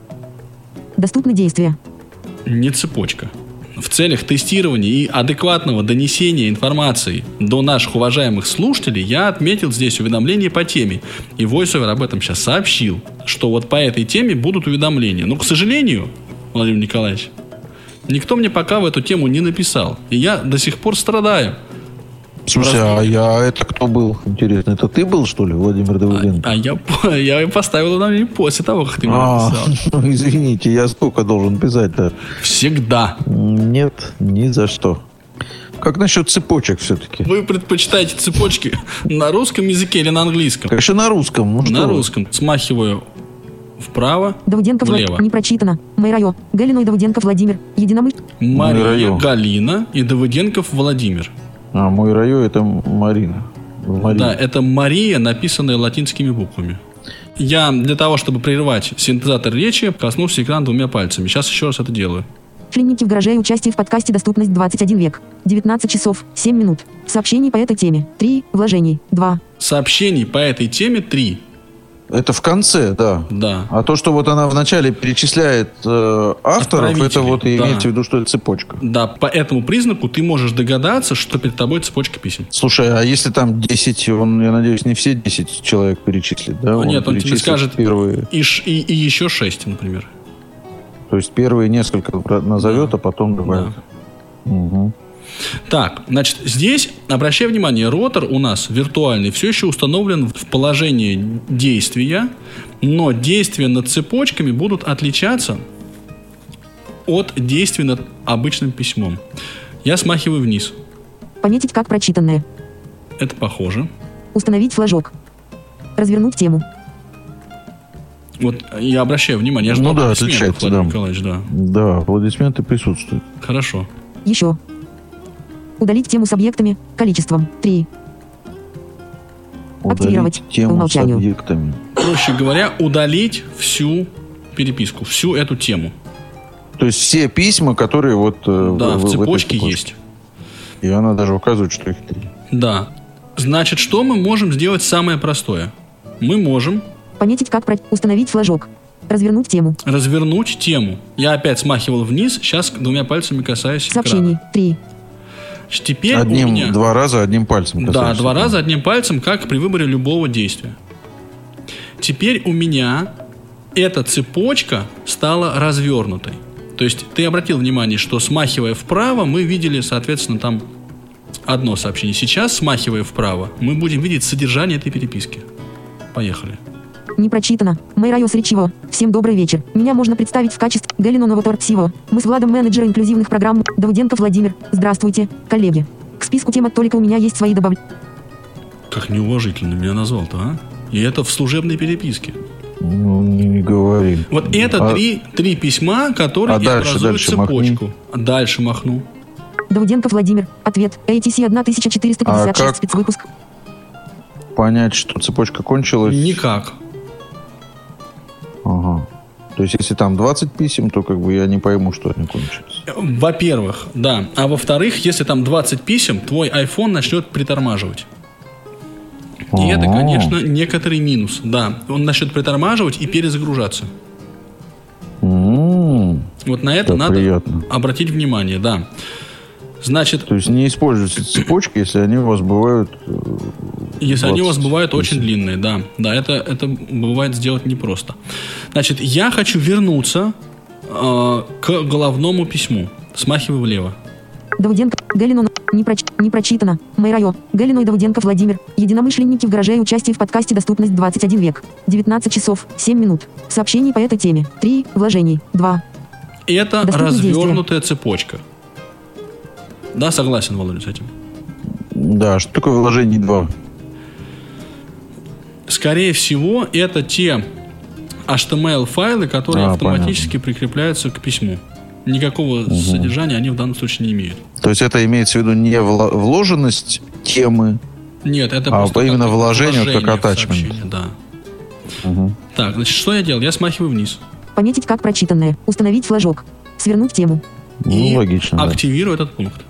Доступны действия.
не цепочка. В целях тестирования и адекватного донесения информации до наших уважаемых слушателей я отметил здесь уведомления по теме. И VoiceOver об этом сейчас сообщил, что вот по этой теме будут уведомления. Но, к сожалению, Владимир Николаевич, никто мне пока в эту тему не написал. И я до сих пор страдаю.
Слушай, а я это кто был? Интересно, это ты был, что ли, Владимир Давыденко?
А я, по- я поставил уведомление после того, как ты мне
А,
написал.
ну, извините, я сколько должен писать-то?
Всегда.
Нет, ни за что. Как насчет цепочек все-таки?
Вы предпочитаете цепочки на русском языке или на английском?
Конечно, на русском. Ну,
На
вы.
русском. Смахиваю вправо.
Давыденков Влад-
Влево.
Не прочитано. Майрайо. Галиной Давыденков Владимир. Единомыш...
Мария. Галина и Давыденков Владимир.
А мой район это Марина. Марина.
Да, это Мария, написанная латинскими буквами. Я для того, чтобы прервать синтезатор речи, коснулся экрана двумя пальцами. Сейчас еще раз это делаю.
Членники в гараже и участие в подкасте «Доступность 21 век». 19 часов, 7 минут. Сообщений по этой теме. 3. Вложений. 2.
Сообщений по этой теме три.
Это в конце, да.
Да.
А то, что вот она вначале перечисляет э, авторов, это вот и
да.
имеется в виду, что это цепочка.
Да, по этому признаку ты можешь догадаться, что перед тобой цепочка писем.
Слушай, а если там 10, он, я надеюсь, не все 10 человек перечислит, да?
Ну, нет, он тебе скажет
Первые,
и, и, и еще шесть, например.
то есть первые несколько назовет, а потом добавит. Мгм.
Так, значит, здесь, обращай внимание, ротор у нас виртуальный все еще установлен в положении действия, но действия над цепочками будут отличаться от действий над обычным письмом. Я смахиваю вниз.
Пометить как прочитанное.
Это похоже.
Установить флажок. Развернуть тему.
Вот я обращаю внимание, я жду
Ну да, отличается,
Владимир
да.
Николаевич, да.
Да, аплодисменты присутствуют.
Хорошо.
Еще. Удалить тему с объектами. Количеством. 3. Активировать
Удалить тему
по умолчанию.
с объектами.
Проще говоря, удалить всю переписку, всю эту тему.
То есть все письма, которые вот... э,
Да, в
этой
цепочке
цепочке.
есть.
И она даже указывает, что их три.
Да. Значит, что мы можем сделать самое простое? Мы можем
Пометить как про... Установить флажок. Развернуть тему.
развернуть тему. Я опять смахивал вниз, сейчас двумя пальцами касаюсь.
Сообщений. 3.
Значит, Теперь
Одним,
меня...
два раза одним пальцем.
Да, два раза одним пальцем, как при выборе любого действия. Теперь у меня эта цепочка стала развернутой. То есть ты обратил внимание, что смахивая вправо, мы видели, соответственно, там одно сообщение. Сейчас, смахивая вправо, мы будем видеть содержание этой переписки. Поехали.
Не прочитано. Майрайос Ричиво. Всем добрый вечер. Меня можно представить в качестве Галину Новоторцево. Мы с Владом менеджер инклюзивных программ. Давыденко Владимир. Здравствуйте, коллеги. К списку тем от Толика у меня есть свои добавления.
Как неуважительно меня назвал-то, а? И это в служебной переписке.
Ну, не, не говори.
Вот это
А-
три, три письма, которые
А дальше,
образуют
дальше махни.
цепочку. Дальше махну.
Давыденко Владимир. Ответ. ATC 1456
А как-
спецвыпуск.
Понять, что цепочка кончилась.
Никак.
Ага. То есть, если там 20 писем, то как бы я не пойму, что они кончились.
Во-первых, да. А во-вторых, если там 20 писем, твой iPhone начнет притормаживать. И это,
Ага.
конечно, некоторый минус. Да, он начнет притормаживать и перезагружаться.
М,
Вот на это
Как
надо
приятно.
обратить внимание, да. Значит,
То есть не используйте цепочки, если они у вас бывают. э,
если они у вас
20
бывают
писем.
очень длинные, да. Да, это, это бывает сделать непросто. Значит, я хочу вернуться э, к головному письму. Смахиваю влево.
Давыденко. Галину. Не, проч... не прочитано. Майрайо. Галину и Давыденко Владимир. Единомышленники в гараже и участие в подкасте «Доступность 21 век». 19 часов 7 минут. Сообщений по этой теме. 3. Вложений. 2.
Это
Доступны
развернутая цепочка. Да, согласен, Володя, с этим.
Да, что такое вложение 2?
Скорее всего, это те HTML-файлы, которые
А,
автоматически прикрепляются к письму. Никакого содержания они в данном случае не имеют.
То есть это имеется в виду не вложенность темы,
Нет, это
А,
просто
именно
как
вложение, как
вложение
attachment.
сообщение, Да. Так, значит, что я делал? Я смахиваю вниз.
Пометить как прочитанное. Установить флажок. Свернуть тему.
ну,
и
логично. да.
активирую этот пункт.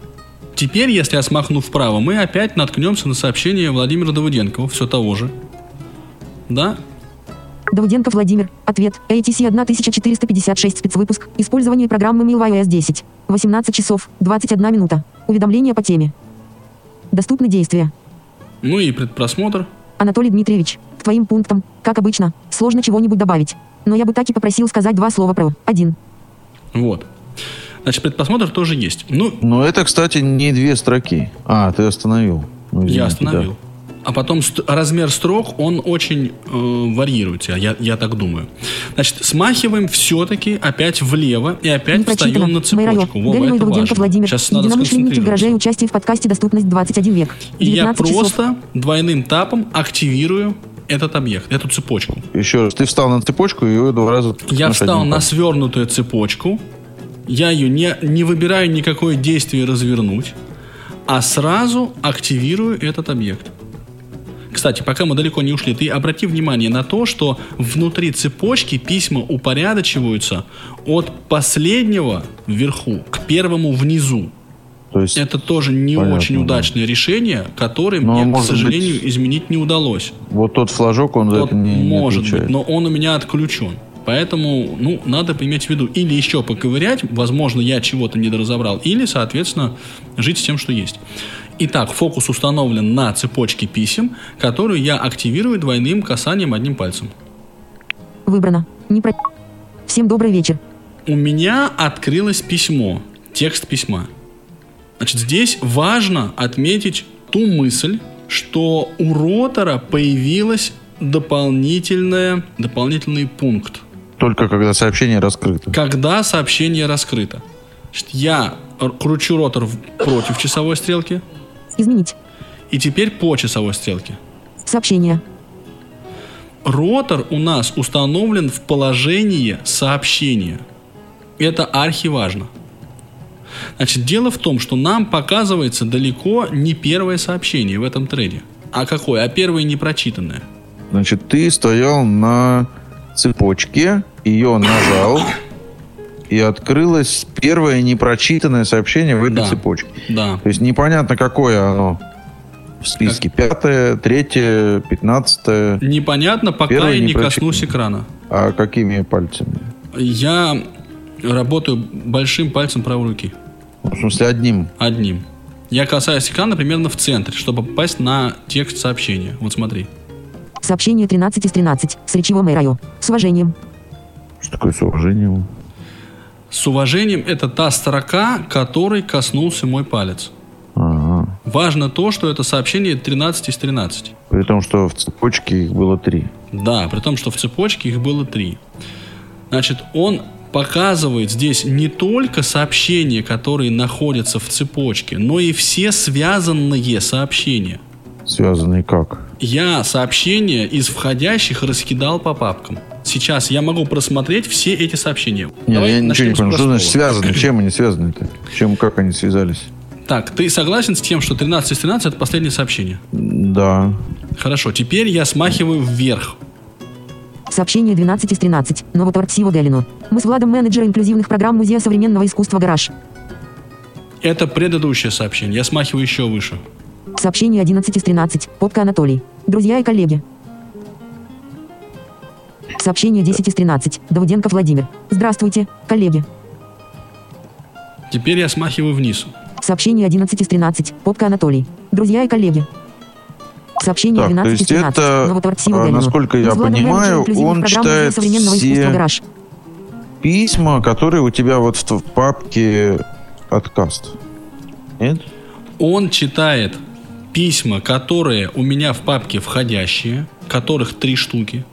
Теперь, если я смахну вправо, мы опять наткнемся на сообщение Владимира Давыденкова, все того же. Да?
Давыденко Владимир. Ответ. ATC 1456 спецвыпуск. Использование программы MILWiOS 10. 18 часов 21 минута. Уведомления по теме. Доступны действия.
Ну и предпросмотр.
Анатолий Дмитриевич, к твоим пунктам, как обычно, сложно чего-нибудь добавить. Но я бы так и попросил сказать два слова про. Один.
Вот. Значит, предпросмотр тоже есть. Ну,
Но это, кстати, не две строки. А, ты остановил. Ну, извините,
я остановил.
да.
А потом ст- размер строк, он очень э, варьируется, я, я так думаю. Значит, смахиваем все-таки опять влево и опять
Не
встаем
прочитано.
на цепочку. Вова,
Галина
это важно.
Владимир.
Сейчас надо
Единомышленники в гараже участие в подкасте «Доступность 21 век».
И я
19 часов.
просто двойным тапом активирую этот объект, эту цепочку.
Еще раз, ты встал на цепочку и ее два раза...
Я встал на свернутую цепочку, я ее не, не выбираю никакое действие развернуть, а сразу активирую этот объект. Кстати, пока мы далеко не ушли, ты обрати внимание на то, что внутри цепочки письма упорядочиваются от последнего вверху к первому внизу.
То есть,
Это тоже не
Понятно,
очень
да.
удачное решение, которое
Но,
мне, к сожалению,
быть,
изменить не удалось.
вот тот флажок, он за это не, не
может
отвечает.
быть, но он у меня отключен. Поэтому, ну, надо иметь в виду или еще поковырять, возможно, я чего-то недоразобрал, или, соответственно, жить с тем, что есть. Итак, фокус установлен на цепочке писем, которую я активирую двойным касанием одним пальцем.
Выбрано. Не про... Всем добрый вечер.
У меня открылось письмо, текст письма. Значит, здесь важно отметить ту мысль, что у ротора появилась дополнительная, дополнительный пункт.
Только когда сообщение раскрыто.
Когда сообщение раскрыто. Значит, я кручу ротор против часовой стрелки,
Изменить.
и теперь по часовой стрелке.
Сообщение.
Ротор у нас установлен в положении сообщения. Это архиважно. Значит, дело в том, что нам показывается далеко не первое сообщение в этом треде. А какое? А первое непрочитанное.
Значит, ты стоял на цепочке, ее нажал, и открылось первое непрочитанное сообщение в этой
Да.
цепочке.
Да.
То есть непонятно, какое оно в списке. Пятое, третье, пятнадцатое.
Непонятно, пока я не коснусь экрана.
А какими пальцами?
Я работаю большим пальцем правой руки.
Ну, В смысле, одним.
Одним. Я касаюсь экрана примерно в центре, чтобы попасть на текст сообщения. Вот смотри.
Сообщение 13 из 13. С речевым Райо. С уважением.
Что такое с уважением?
С уважением это та строка, которой коснулся мой палец.
Ага.
Важно то, что это сообщение 13 из 13.
При том, что в цепочке их было три.
Да, при том, что в цепочке их было три. Значит, он показывает здесь не только сообщения, которые находятся в цепочке, но и все связанные сообщения.
Связанные как?
Я сообщения из входящих раскидал по папкам. Сейчас я могу просмотреть все эти сообщения.
Не,
Давай
я ничего не понял. Что значит связаны? Чем они связаны-то? Чем, как они связались?
Так, ты согласен с тем, что 13 из 13 это последнее сообщение?
Да.
Хорошо, теперь я смахиваю вверх.
Сообщение 12 из 13. Новоторт Сиво Делино. Мы с Владом менеджер инклюзивных программ Музея современного искусства «Гараж».
Это предыдущее сообщение. Я смахиваю еще выше.
Сообщение 11 из 13. Попка Анатолий. Друзья и коллеги. Сообщение 10 из 13. Давыденков Владимир. Здравствуйте, коллеги.
Теперь я смахиваю вниз.
Сообщение 11 из 13. Попка Анатолий. Друзья и коллеги. Сообщение
Так, то
12 из
есть
13.
это,
Новоторт Сиво
а,
Делино.
насколько я понимаю, он читает все-
«Гараж».
Письма, которые у тебя вот в, в папке откаст. Нет?
Он читает письма, которые у меня в папке входящие, которых три штуки.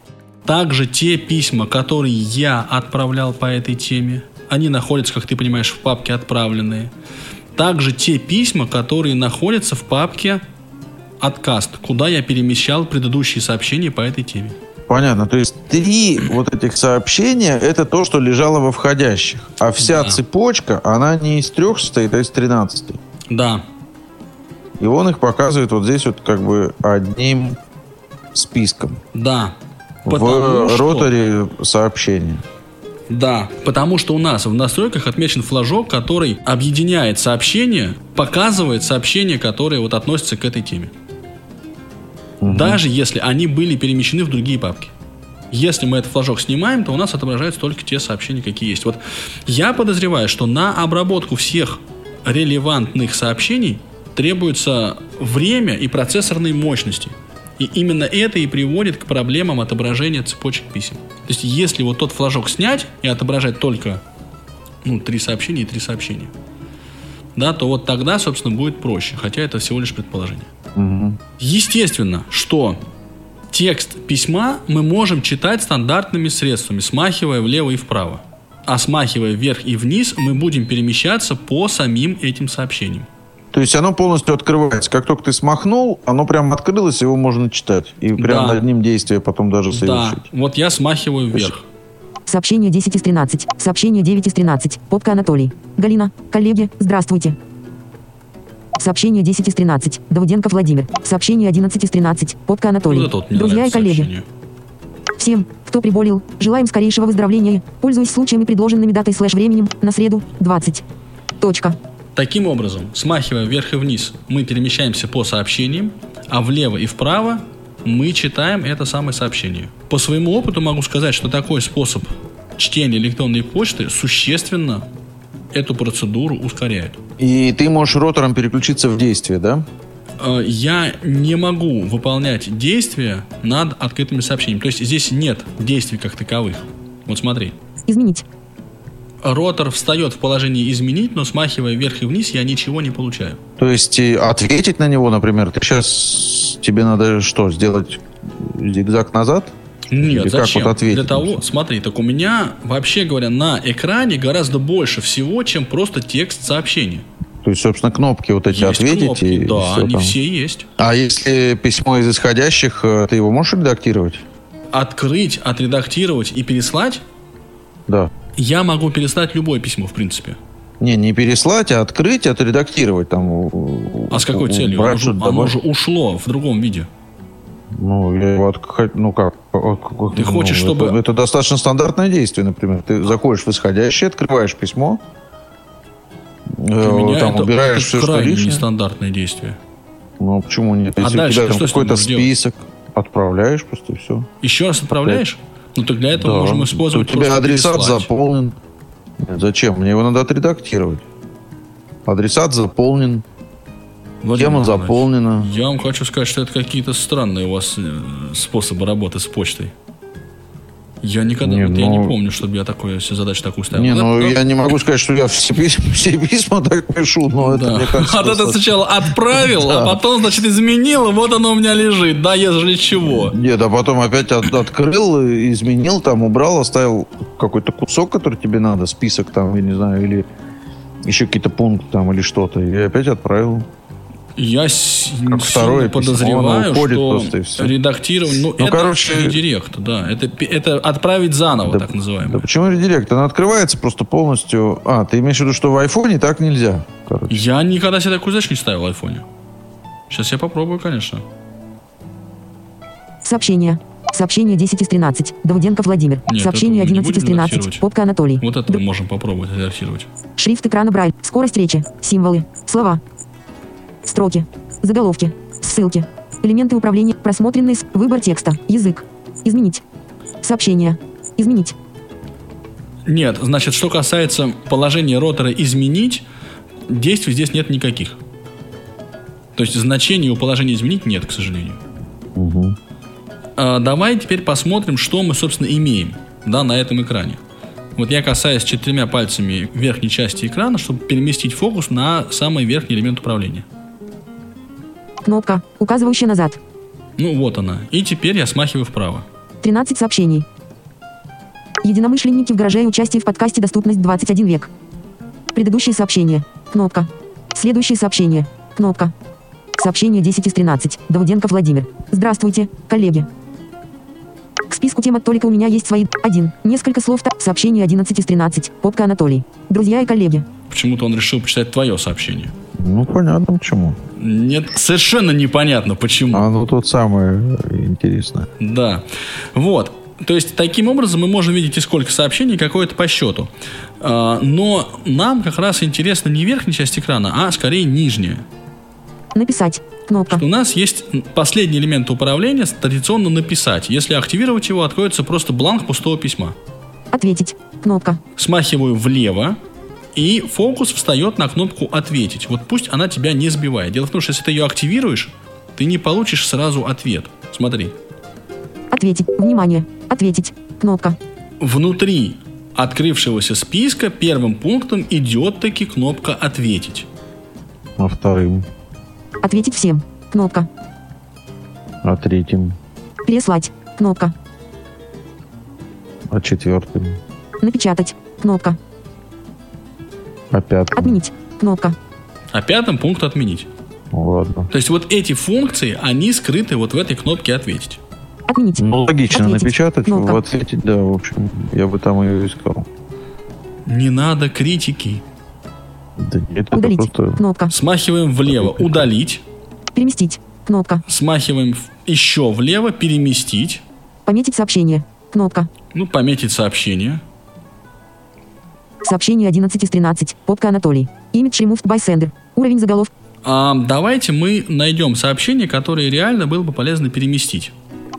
Также те письма, которые я отправлял по этой теме, они находятся, как ты понимаешь, в папке отправленные. Также те письма, которые находятся в папке откаст, куда я перемещал предыдущие сообщения по этой теме.
Понятно. То есть три вот этих сообщения это то, что лежало во входящих. А вся
Да.
цепочка, она не из трех состоит, а из тринадцати.
Да,
И он их показывает вот здесь вот как бы одним списком.
да.
В
что-
роторе сообщения.
Да, потому что у нас в настройках отмечен флажок, который объединяет сообщения, показывает сообщения, которые вот относятся к этой теме. Даже если они были перемещены в другие папки. Если мы этот флажок снимаем, то у нас отображаются только те сообщения, какие есть. Вот я подозреваю, что на обработку всех релевантных сообщений требуется время и процессорные мощности. И именно это и приводит к проблемам отображения цепочек писем. То есть, если вот тот флажок снять и отображать только ну, три сообщения и три сообщения, да, то вот тогда, собственно, будет проще. Хотя это всего лишь предположение. Естественно, что текст письма мы можем читать стандартными средствами, смахивая влево и вправо. А смахивая вверх и вниз, мы будем перемещаться по самим этим сообщениям.
То есть оно полностью открывается. Как только ты смахнул, оно прям открылось, его можно читать. И прям
Да.
над ним действие потом даже
Да,
совершить.
вот я смахиваю вверх.
Сообщение 10 из 13. Сообщение 9 из 13. Попка Анатолий. Галина, коллеги, здравствуйте. Сообщение 10 из 13. Давыденков Владимир. Сообщение 11 из 13. Попка Анатолий.
Вот вот
Друзья и коллеги.
сообщение.
Всем, кто приболел, желаем скорейшего выздоровления, пользуясь случаями, предложенными датой слэш временем, на среду, 20. Точка.
Таким образом, смахивая вверх и вниз, мы перемещаемся по сообщениям, а влево и вправо мы читаем это самое сообщение. По своему опыту могу сказать, что такой способ чтения электронной почты существенно эту процедуру ускоряет.
И ты можешь ротором переключиться в действие, да?
Э, Я не могу выполнять действия над открытыми сообщениями. То есть здесь нет действий как таковых. Вот смотри.
Изменить.
Ротор встает в положение изменить, но смахивая вверх и вниз, я ничего не получаю.
То есть ответить на него, например, ты сейчас тебе надо что, сделать зигзаг назад?
Нет,
Или как
зачем?
вот ответить
Для того, смотри, так у меня, вообще говоря, на экране гораздо больше всего, чем просто текст сообщения.
То есть, собственно, кнопки вот эти
Есть
ответить
кнопки,
и
да,
всё
они
там.
все есть.
А если письмо из исходящих, э, ты его можешь редактировать?
Открыть, отредактировать и переслать,
Да.
Я могу переслать любое письмо, в принципе.
Не, не переслать, а открыть, отредактировать там.
А с какой целью? Оно, же, оно же ушло в другом виде.
Ну, я его отк- ну как? от-
Ты
ну,
хочешь,
это-
чтобы-
Это, достаточно стандартное действие, например. Ты заходишь в исходящее, открываешь письмо, э,
Для меня
там
это,
убираешь
это
все, что
крайне
лишнее.
нестандартное действие.
Ну, почему нет?
А
Если
дальше
у тебя какой-то
будешь делать?
список, отправляешь просто и все.
Еще раз отправляешь? Ну так для этого
Да.
можем использовать
У тебя адресат
переслать.
заполнен. Нет, зачем? Мне его надо отредактировать. Адресат заполнен,
Владимир
тема заполнена.
Я вам хочу сказать, что это какие-то странные у вас э, способы работы с почтой. Я никогда,
Не,
вот я не
ну-
помню, чтобы я такое себе задачу такую ставил.
Не,
Да,
ну
да,
я не могу сказать, что я все письма, все письма так пишу, но это
да.
мне кажется.
А то ты
достаточно-
сначала отправил, а потом, значит, изменил, и вот оно у меня лежит, да, ежели чего.
Нет, а потом опять от- открыл, изменил, там убрал, оставил какой-то кусок, который тебе надо, список там, я не знаю, или еще какие-то пункты там или что-то, и опять отправил.
Я с-
Как второе письмо,
подозреваю,
уходит
что
просто, и всё.
редактирование, ну,
Ну,
это
короче-
редирект, да, это, это отправить заново,
Да-
так называемое.
Да почему редирект? Она открывается просто полностью... А, ты имеешь в виду, что в айфоне так нельзя? Короче.
Я никогда себе такую задачу не ставил в айфоне. Сейчас я попробую, конечно.
Сообщение. Сообщение 10 из 13. Давыденко Владимир.
Нет,
Сообщение
это мы не
11 из
будем
13.
редактировать.
Попка Анатолий.
Вот это мы можем попробовать редактировать.
Шрифт экрана Брайль. Скорость речи. Символы. Слова. Строки. Заголовки. Ссылки. Элементы управления. Просмотренный с. Выбор текста. Язык. Изменить. Сообщение. Изменить.
Нет, значит, что касается положения ротора изменить, действий здесь нет никаких. То есть значения у положения изменить нет, к сожалению.
Мгм.
А, давай теперь посмотрим, что мы, собственно, имеем да, на этом экране. Вот я касаюсь четырьмя пальцами верхней части экрана, чтобы переместить фокус на самый верхний элемент управления.
Кнопка, указывающая назад.
Ну, вот она. И теперь я смахиваю вправо.
13 сообщений. Единомышленники в гараже и участие в подкасте «Доступность 21 век». Предыдущие сообщения. Кнопка. Следующие сообщения. Кнопка. Сообщение 10 из 13. Давыденко Владимир. Здравствуйте, коллеги. К списку тем от Толика у меня есть свои. 1. Несколько слов. Сообщение 11 из 13. Попка Анатолий. Друзья и коллеги.
Почему-то он решил почитать твое сообщение.
Ну, понятно, почему.
Нет, совершенно непонятно, почему.
А ну тут самое интересное.
Да. Вот. То есть, таким образом мы можем видеть и сколько сообщений, какое-то по счету. А, Но нам как раз интересна не верхняя часть экрана, а скорее нижняя.
Написать. Кнопка.
У нас есть последний элемент управления, традиционно написать. Если активировать его, откроется просто бланк пустого письма.
Ответить. Кнопка.
Смахиваю влево, и фокус встает на кнопку «Ответить». Вот пусть она тебя не сбивает. Дело в том, что если ты ее активируешь, ты не получишь сразу ответ. Смотри.
Ответить. Внимание. Ответить. Кнопка.
Внутри открывшегося списка первым пунктом идет таки кнопка «Ответить».
А вторым,
Ответить всем. Кнопка.
а третьим,
Переслать. Кнопка.
а четвертым,
Напечатать. Кнопка.
А пятым.
Отменить. Кнопка.
А пятым пункт «Отменить».
Ну, ладно.
То есть вот эти функции, они скрыты вот в этой кнопке «Ответить».
Отменить.
Ну, логично
Ответить.
напечатать,
Кнопка.
в ответить, да, в общем, я бы там ее искал.
Не надо критики.
Да нет, это
Удалить.
просто...
Кнопка.
Смахиваем влево «Удалить».
Переместить. Кнопка.
Смахиваем еще влево «Переместить».
Пометить сообщение. Кнопка.
Ну, пометить сообщение.
Сообщение 11 из 13. Попка Анатолий. Image removed by sender. Уровень заголовка.
А, давайте мы найдем сообщение, которое реально было бы полезно переместить.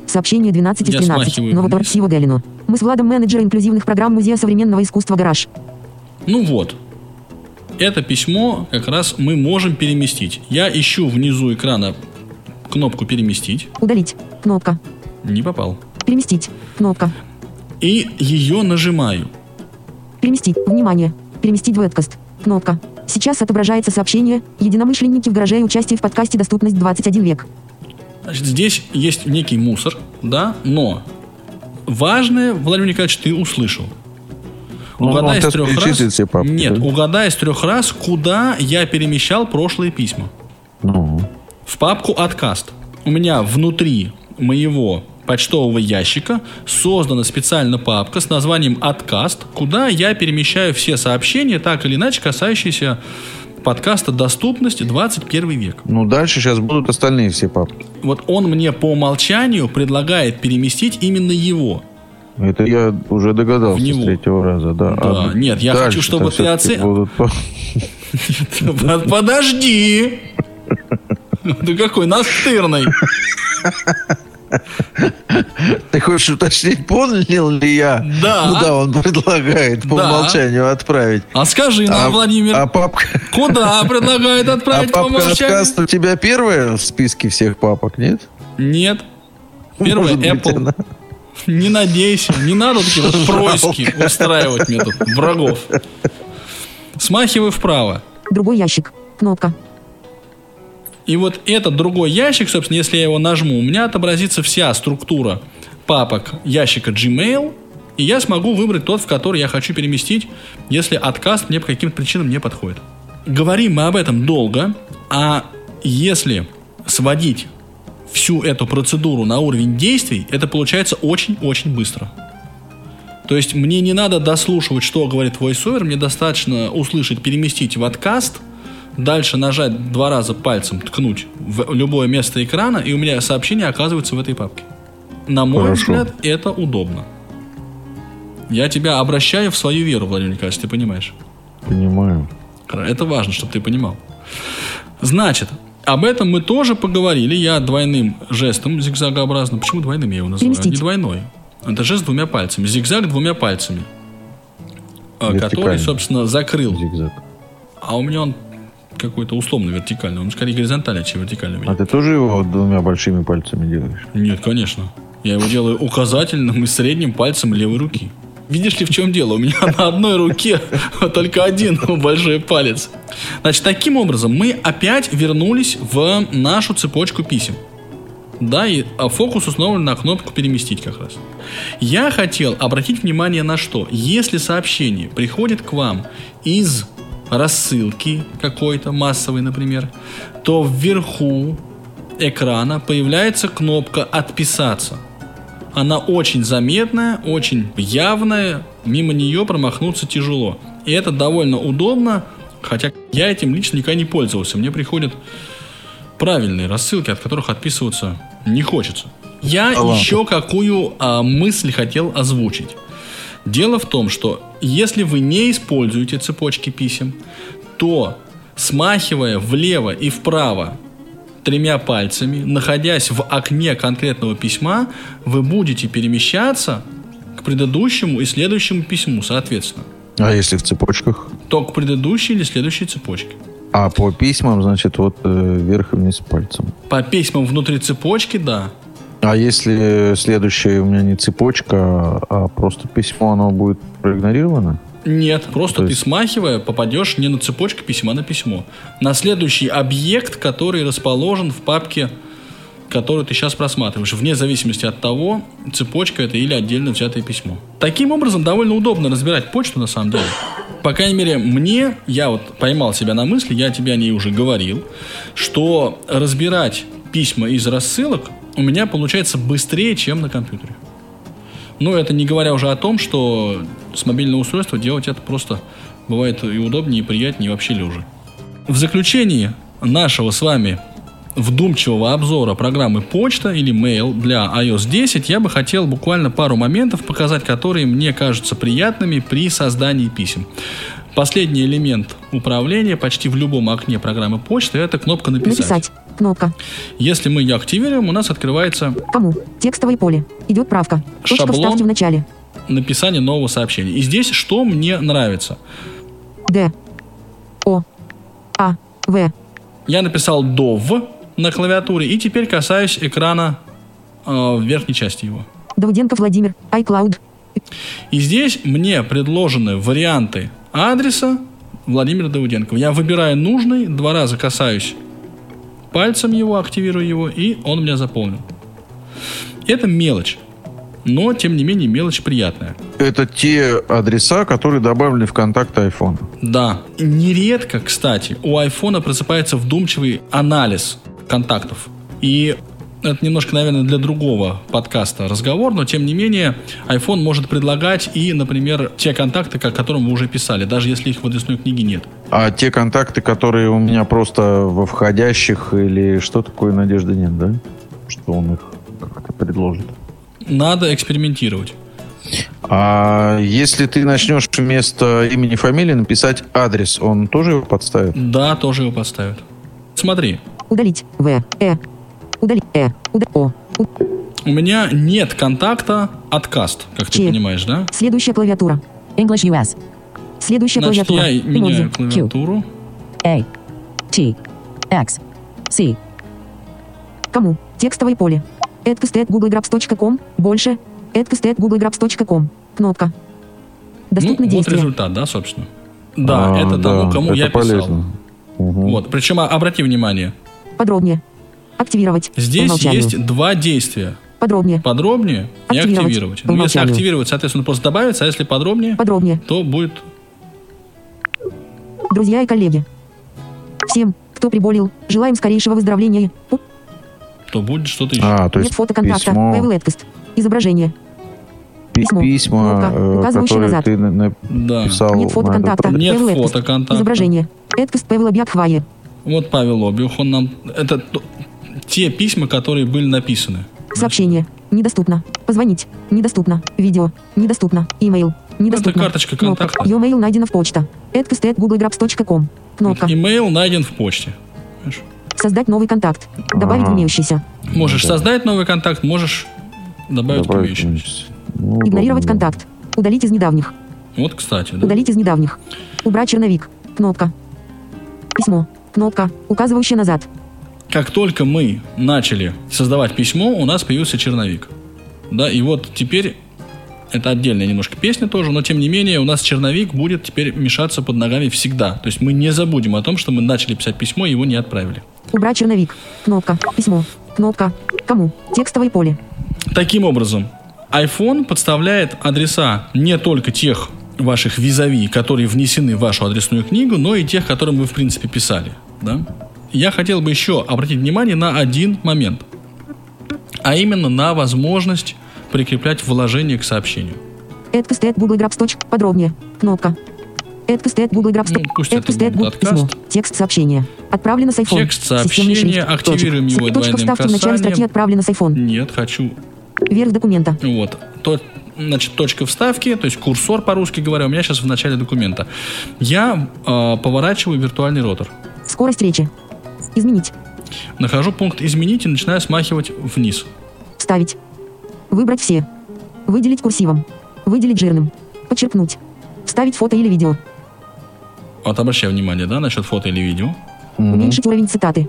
Сообщение 12 из
Я
13.
смахиваю
Новоторг
вниз.
Сиво Галину. Мы с Владом менеджер инклюзивных программ Музея современного искусства «Гараж».
Ну вот. Это письмо как раз мы можем переместить. Я ищу внизу экрана кнопку «Переместить».
Удалить. Кнопка.
Не попал.
Переместить. Кнопка.
И ее нажимаю.
Переместить. Внимание. Переместить в Webcast. Кнопка. Сейчас отображается сообщение «Единомышленники в гараже и участие в подкасте «Доступность 21 век».
Значит, здесь есть некий мусор, да, но важное, Владимир Николаевич, ты услышал.
Ну,
угадай из
сейчас
трех раз.
все папки,
Нет,
да?
угадай из трех раз, куда я перемещал прошлые письма.
Ну,
В папку «Откаст». У меня внутри моего почтового ящика создана специально папка с названием «Откаст», куда я перемещаю все сообщения, так или иначе касающиеся Подкаста «Доступность. 21 век».
Ну, дальше сейчас будут остальные все папки.
Вот он мне по умолчанию предлагает переместить именно его.
Это я уже догадался
В него.
с третьего раза, да.
Да, нет, я хочу, чтобы ты
всё-таки
оце-
будут по-
Под- Подожди! Ты какой настырный.
Ты хочешь уточнить, понял ли я?
Да.
Куда он предлагает по
Да.
умолчанию отправить?
А скажи нам,
А-
Владимир,
А папка,
куда предлагает
а
отправить по
папка
умолчанию?
отказ у тебя первая в списке всех папок, нет?
Нет. Первое
Может быть,
Apple.
она-
Не надейся. Не надо такие вот происки устраивать мне тут, врагов. Смахиваю вправо.
Другой ящик. Кнопка.
И вот этот другой ящик, собственно, если я его нажму, у меня отобразится вся структура папок ящика Gmail, и я смогу выбрать тот, в который я хочу переместить, если отказ мне по каким-то причинам не подходит. Говорим мы об этом долго, а если сводить всю эту процедуру на уровень действий, это получается очень-очень быстро. То есть мне не надо дослушивать, что говорит VoiceOver, мне достаточно услышать, переместить в откаст, дальше нажать два раза пальцем, ткнуть в любое место экрана, и у меня сообщение оказывается в этой папке. На мой
Хорошо.
взгляд, это удобно. Я тебя обращаю в свою веру, Владимир Николаевич, ты понимаешь?
Понимаю.
Это важно, чтобы ты понимал. Значит, об этом мы тоже поговорили. Я двойным жестом зигзагообразным. Почему двойным я его называю?
Переместить.
Не двойной. Это жест двумя пальцами. Зигзаг двумя пальцами. А, Который,
Вертикально.
собственно, закрыл.
Зигзаг.
А у меня он какой-то условно вертикальный. Он скорее горизонтальный, чем вертикальный.
А ты тоже его двумя большими пальцами делаешь?
Нет, конечно. Я его делаю указательным и средним пальцем левой руки. Видишь ли, в чем дело? У меня на одной руке только один большой палец. Значит, таким образом мы опять вернулись в нашу цепочку писем. Да, и а, фокус установлен на кнопку «Переместить» как раз. Я хотел обратить внимание на что. Если сообщение приходит к вам из рассылки какой-то, массовой, например, то вверху экрана появляется кнопка «Отписаться». Она очень заметная, очень явная, мимо нее промахнуться тяжело. И это довольно удобно, хотя я этим лично никогда не пользовался. Мне приходят правильные рассылки, от которых отписываться не хочется. Я
А ладно.
еще какую а, мысль хотел озвучить. Дело в том, что если вы не используете цепочки писем, то смахивая влево и вправо тремя пальцами, находясь в окне конкретного письма, вы будете перемещаться к предыдущему и следующему письму, соответственно.
А если в цепочках?
То к предыдущей или следующей цепочке.
А по письмам, значит, вот э, вверх и вниз пальцем.
По письмам внутри цепочки, да.
А если следующее у меня не цепочка, а просто письмо, оно будет проигнорировано?
Нет, просто
То
ты
есть-
смахивая попадешь не на цепочку письма, а на письмо. На следующий объект, который расположен в папке, которую ты сейчас просматриваешь, вне зависимости от того, цепочка это или отдельно взятое письмо. Таким образом, довольно удобно разбирать почту на самом деле. По крайней мере, мне, я вот поймал себя на мысли, я тебе о ней уже говорил, что разбирать письма из рассылок у меня получается быстрее, чем на компьютере. Ну, это не говоря уже о том, что с мобильного устройства делать это просто бывает и удобнее, и приятнее, и вообще лежа. В заключении нашего с вами вдумчивого обзора программы почта или mail для iOS 10 я бы хотел буквально пару моментов показать, которые мне кажутся приятными при создании писем. Последний элемент управления почти в любом окне программы почты это кнопка «Написать».
Написать. Кнопка.
Если мы ее активируем, у нас открывается
Кому? Текстовое поле. Идет правка. Точка
Шаблон.
вставьте в начале.
написание нового сообщения. И здесь что мне нравится?
Д. О. А. В.
Я написал DOV на клавиатуре и теперь касаюсь экрана э, в верхней части его.
Давыденко Владимир. iCloud.
И здесь мне предложены варианты адреса Владимира Давыденкова. Я выбираю нужный, два раза касаюсь пальцем его, активирую его, и он у меня заполнен. Это мелочь, но тем не менее мелочь приятная.
Это те адреса, которые добавлены в контакты iPhone.
Да. Нередко, кстати, у айфона просыпается вдумчивый анализ контактов. И это немножко, наверное, для другого подкаста разговор, но тем не менее iPhone может предлагать и, например, те контакты, к которым вы уже писали, даже если их в адресной книге нет.
А те контакты, которые у меня просто во входящих или что такое, надежды нет, да? Что он их как-то предложит.
Надо экспериментировать.
А если ты начнешь вместо имени фамилии написать адрес, он тоже его подставит?
Да, тоже его подставят. Смотри,
Удалить. В. Э. Удалить. Э. Уда. О. У-
у меня нет контакта откаст, как ты
Че.
понимаешь, да?
Следующая клавиатура.
English US.
Следующая
Значит,
клавиатура.
я меняю
Эмодзи. Q.
клавиатуру.
A. T. X. C.
Кому? Текстовое поле. googlegraph.com. Больше. googlegraph.com. Кнопка. Доступны
ну,
действия.
Вот результат, да, собственно. Да,
А,
это тому, кому
это
я писал.
полезно. Мгм.
Вот. Причем а, обрати внимание,
Подробнее. Активировать.
Здесь есть два действия.
Подробнее.
Подробнее и
Активировать.
активировать. Ну, если активировать, соответственно, просто добавится, а если подробнее,
Подробнее.
то будет
Друзья и коллеги. Всем, кто приболел, желаем скорейшего выздоровления.
То будет что-то еще.
А, то
Нет
есть
фото контакта.
письмо,
Павел Эткост. Изображение.
пи-
письмо.
письма,
Кнопка,
э, которые
назад.
ты на-
Да.
написал.
Нет фото контакта.
Нет
Павел Эткост.
фотоконтакта.
Изображение. Эткост Павел Абьякхвае.
Вот Павел Обиух, он нам... Это те письма, которые были написаны.
Сообщение. Недоступно. Позвонить. Недоступно. Видео. Недоступно. Имейл. Недоступно.
карточка
Кнопка.
контакта.
Your найдена в почта. googlegraph.com. Кнопка.
Имейл найден в почте. Понимаешь?
Создать новый контакт. Добавить
Ага.
имеющийся.
Можешь создать новый контакт, можешь добавить
добавить
имеющемуся.
Ну,
Игнорировать
удобно.
контакт. Удалить из недавних.
Вот, кстати, да.
Удалить из недавних. Убрать черновик. Кнопка. Письмо. Кнопка, указывающая назад.
Как только мы начали создавать письмо, у нас появился черновик. Да, и вот теперь это отдельная немножко песня тоже, но тем не менее у нас черновик будет теперь мешаться под ногами всегда. То есть мы не забудем о том, что мы начали писать письмо и его не отправили.
Убрать черновик. Кнопка. Письмо. Кнопка. Кому? Текстовое поле.
Таким образом, iPhone подставляет адреса не только тех ваших визави, которые внесены в вашу адресную книгу, но и тех, которым вы, в принципе, писали. Да? Я хотел бы еще обратить внимание на один момент. А именно на возможность прикреплять вложение к сообщению.
Эткост at Google точ- Подробнее. Кнопка. Эткост at Google Grabs.
Ну, пусть это будет
Google- Письмо. Текст сообщения. Отправлено с iPhone.
Текст сообщения, активируем его
Точка вставки в начале строки отправлено с iPhone.
Нет, хочу
Верх документа.
Вот. То, значит, точка вставки, то есть курсор по-русски говоря, у меня сейчас в начале документа. Я э, поворачиваю виртуальный ротор.
Скорость речи. Изменить.
Нахожу пункт «Изменить» и начинаю смахивать вниз.
Вставить. Выбрать все. Выделить курсивом. Выделить жирным. Подчеркнуть. Вставить фото или видео.
Вот обращай внимание, да, насчет фото или видео.
Уменьшить уровень цитаты.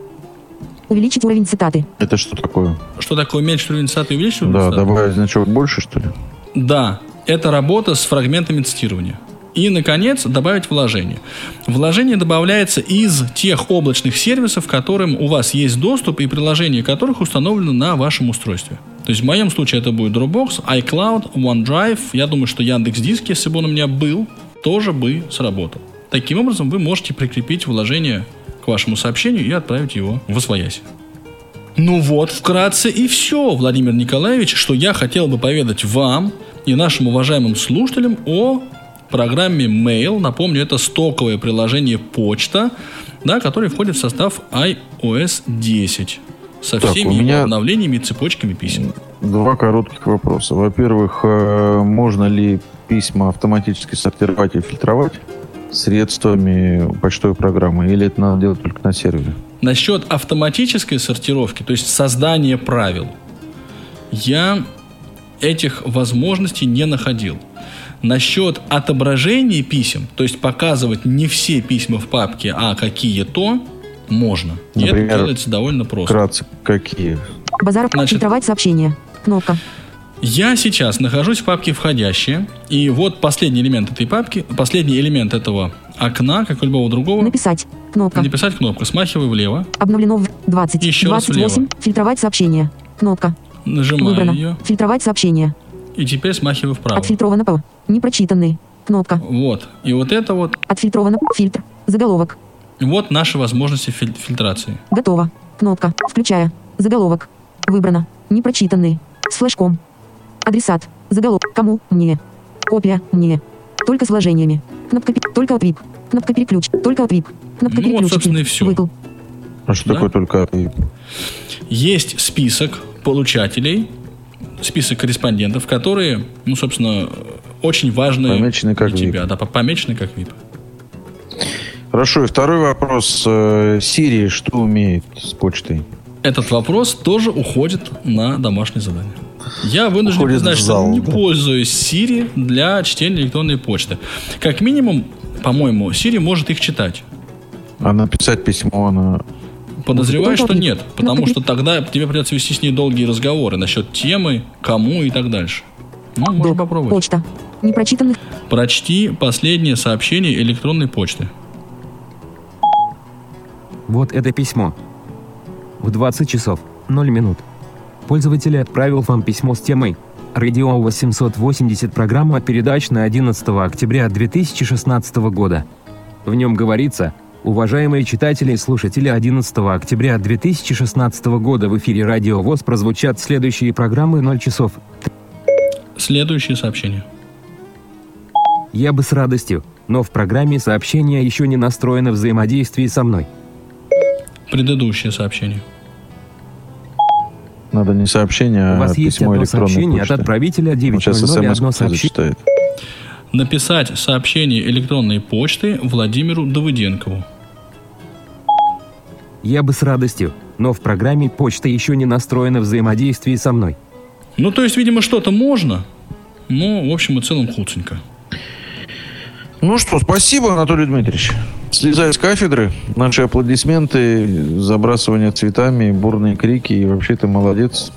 Увеличить уровень цитаты.
Это что такое?
Что такое уменьшить уровень цитаты и увеличить уровень
Да,
цитаты?
добавить значок больше, что ли?
Да, это работа с фрагментами цитирования. И, наконец, добавить вложение. Вложение добавляется из тех облачных сервисов, которым у вас есть доступ и приложение которых установлено на вашем устройстве. То есть в моем случае это будет Dropbox, iCloud, OneDrive. Я думаю, что Яндекс Диск, если бы он у меня был, тоже бы сработал. Таким образом, вы можете прикрепить вложение к вашему сообщению и отправить его в освоясь. Ну вот, вкратце и все, Владимир Николаевич, что я хотел бы поведать вам и нашим уважаемым слушателям о программе Mail. Напомню, это стоковое приложение почта, да, которое входит в состав iOS 10 со
Так,
всеми
меня-
обновлениями и цепочками писем.
Два коротких вопроса. Во-первых, э, можно ли письма автоматически сортировать и фильтровать средствами почтовой программы? Или это надо делать только на сервере?
Насчет автоматической сортировки, то есть создания правил, я этих возможностей не находил. Насчет отображения писем, то есть показывать не все письма в папке, а какие-то, можно. И это
Например,
делается довольно просто.
Вкратце, какие?
Базаров.
Значит-
Фильтровать сообщение. Кнопка.
Я сейчас нахожусь в папке «Входящие», и вот последний элемент этой папки, последний элемент этого окна, как и любого другого,
Написать. Кнопка.
написать кнопку, смахиваю влево,
Обновлено в 20.
Еще раз
28. Фильтровать сообщение. Кнопка.
нажимаю
Выбрано.
ее,
Фильтровать сообщение.
и теперь смахиваю вправо.
Отфильтровано по. Непрочитанный. Кнопка.
Вот. И вот это вот,
Отфильтровано. Фильтр. Заголовок.
вот наши возможности филь- фильтрации.
Готово. Кнопка. Включая. Заголовок. Выбрано. Непрочитанные. С флешком. Адресат. Заголовок. Кому? Мне. Копия. Мне. Только с вложениями. Кнопка Только от VIP. Кнопка переключ. Только от VIP. Кнопка
Ну, вот,
переключитель.
собственно, и всё.
Выкл.
А что
Да?
такое только...
Есть список получателей, список корреспондентов, которые, ну, собственно, очень важные
Помечены как
для тебя.
VIP.
Да, по- помечены как VIP.
Хорошо, и второй вопрос. Э, Сирия что умеет с почтой?
Этот вопрос тоже уходит на домашнее задание. Я вынужден
Уходит
признать, что не
да.
пользуюсь Siri для чтения электронной почты. Как минимум, по-моему, Siri может их читать.
А написать письмо она...
Подозреваю,
Ну,
что нет, потому что тогда тебе придется вести с ней долгие разговоры насчет темы, кому и так дальше. Ну, можно попробовать.
Почта. Непрочитанных.
Прочти последнее сообщение электронной почты.
Вот это письмо. В 20 часов 0 минут. Пользователь отправил вам письмо с темой «Радио 880. Программа передач на 11 октября 2016 года». В нем говорится «Уважаемые читатели и слушатели 11 октября 2016 года в эфире Радио ВОЗ прозвучат следующие программы 0 часов
Следующее сообщение.
Я бы с радостью, но в программе сообщения еще не настроено взаимодействие со мной.
Предыдущее сообщение.
Надо не сообщение,
У вас
а
есть
письмо
одно
электронной
сообщение
почты.
от отправителя
Он сейчас
900
смс
одно сообщение.
Написать сообщение электронной почты Владимиру Давыденкову.
Я бы с радостью, но в программе почта еще не настроено взаимодействие со мной.
Ну, то есть, видимо, что-то можно, но, в общем и целом, хуценько.
Ну что, спасибо, Анатолий Дмитриевич. Слезай с кафедры. Наши аплодисменты, забрасывание цветами, бурные крики. И вообще ты молодец.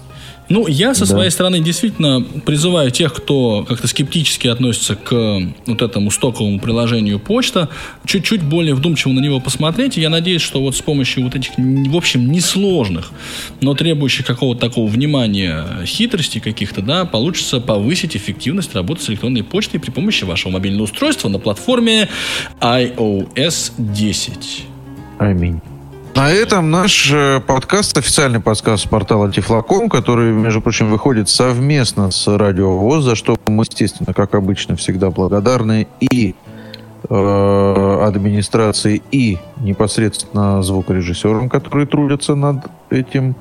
Ну, я со
Да.
своей стороны действительно призываю тех, кто как-то скептически относится к вот этому стоковому приложению почта, чуть-чуть более вдумчиво на него посмотреть. И я надеюсь, что вот с помощью вот этих, в общем, несложных, но требующих какого-то такого внимания хитростей каких-то, да, получится повысить эффективность работы с электронной почтой при помощи вашего мобильного устройства на платформе iOS 10.
Аминь. На этом наш э, подкаст, официальный подкаст портала Тифлоком, который, между прочим, выходит совместно с Радио ВОЗ, за что мы, естественно, как обычно, всегда благодарны и э, администрации, и непосредственно звукорежиссерам, которые трудятся над этим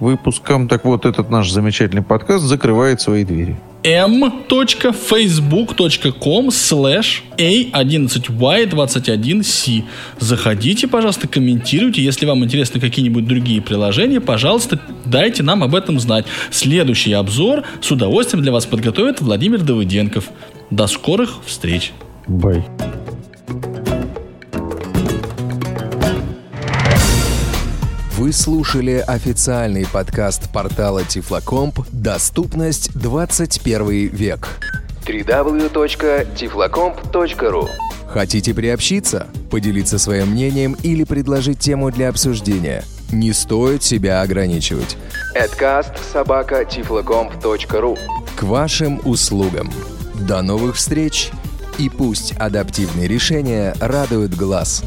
выпуском. Так вот, этот наш замечательный подкаст закрывает свои двери.
m.facebook.com slash a11y21c. Заходите, пожалуйста, комментируйте. Если вам интересны какие-нибудь другие приложения, пожалуйста, дайте нам об этом знать. Следующий обзор с удовольствием для вас подготовит Владимир Давыденков. До скорых встреч!
Бай.
Вы слушали официальный подкаст портала Тифлокомп «Доступность 21 век».
www.tiflocomp.ru
Хотите приобщиться, поделиться своим мнением или предложить тему для обсуждения? Не стоит себя ограничивать.
Adcast
К вашим услугам. До новых встреч! И пусть адаптивные решения радуют глаз.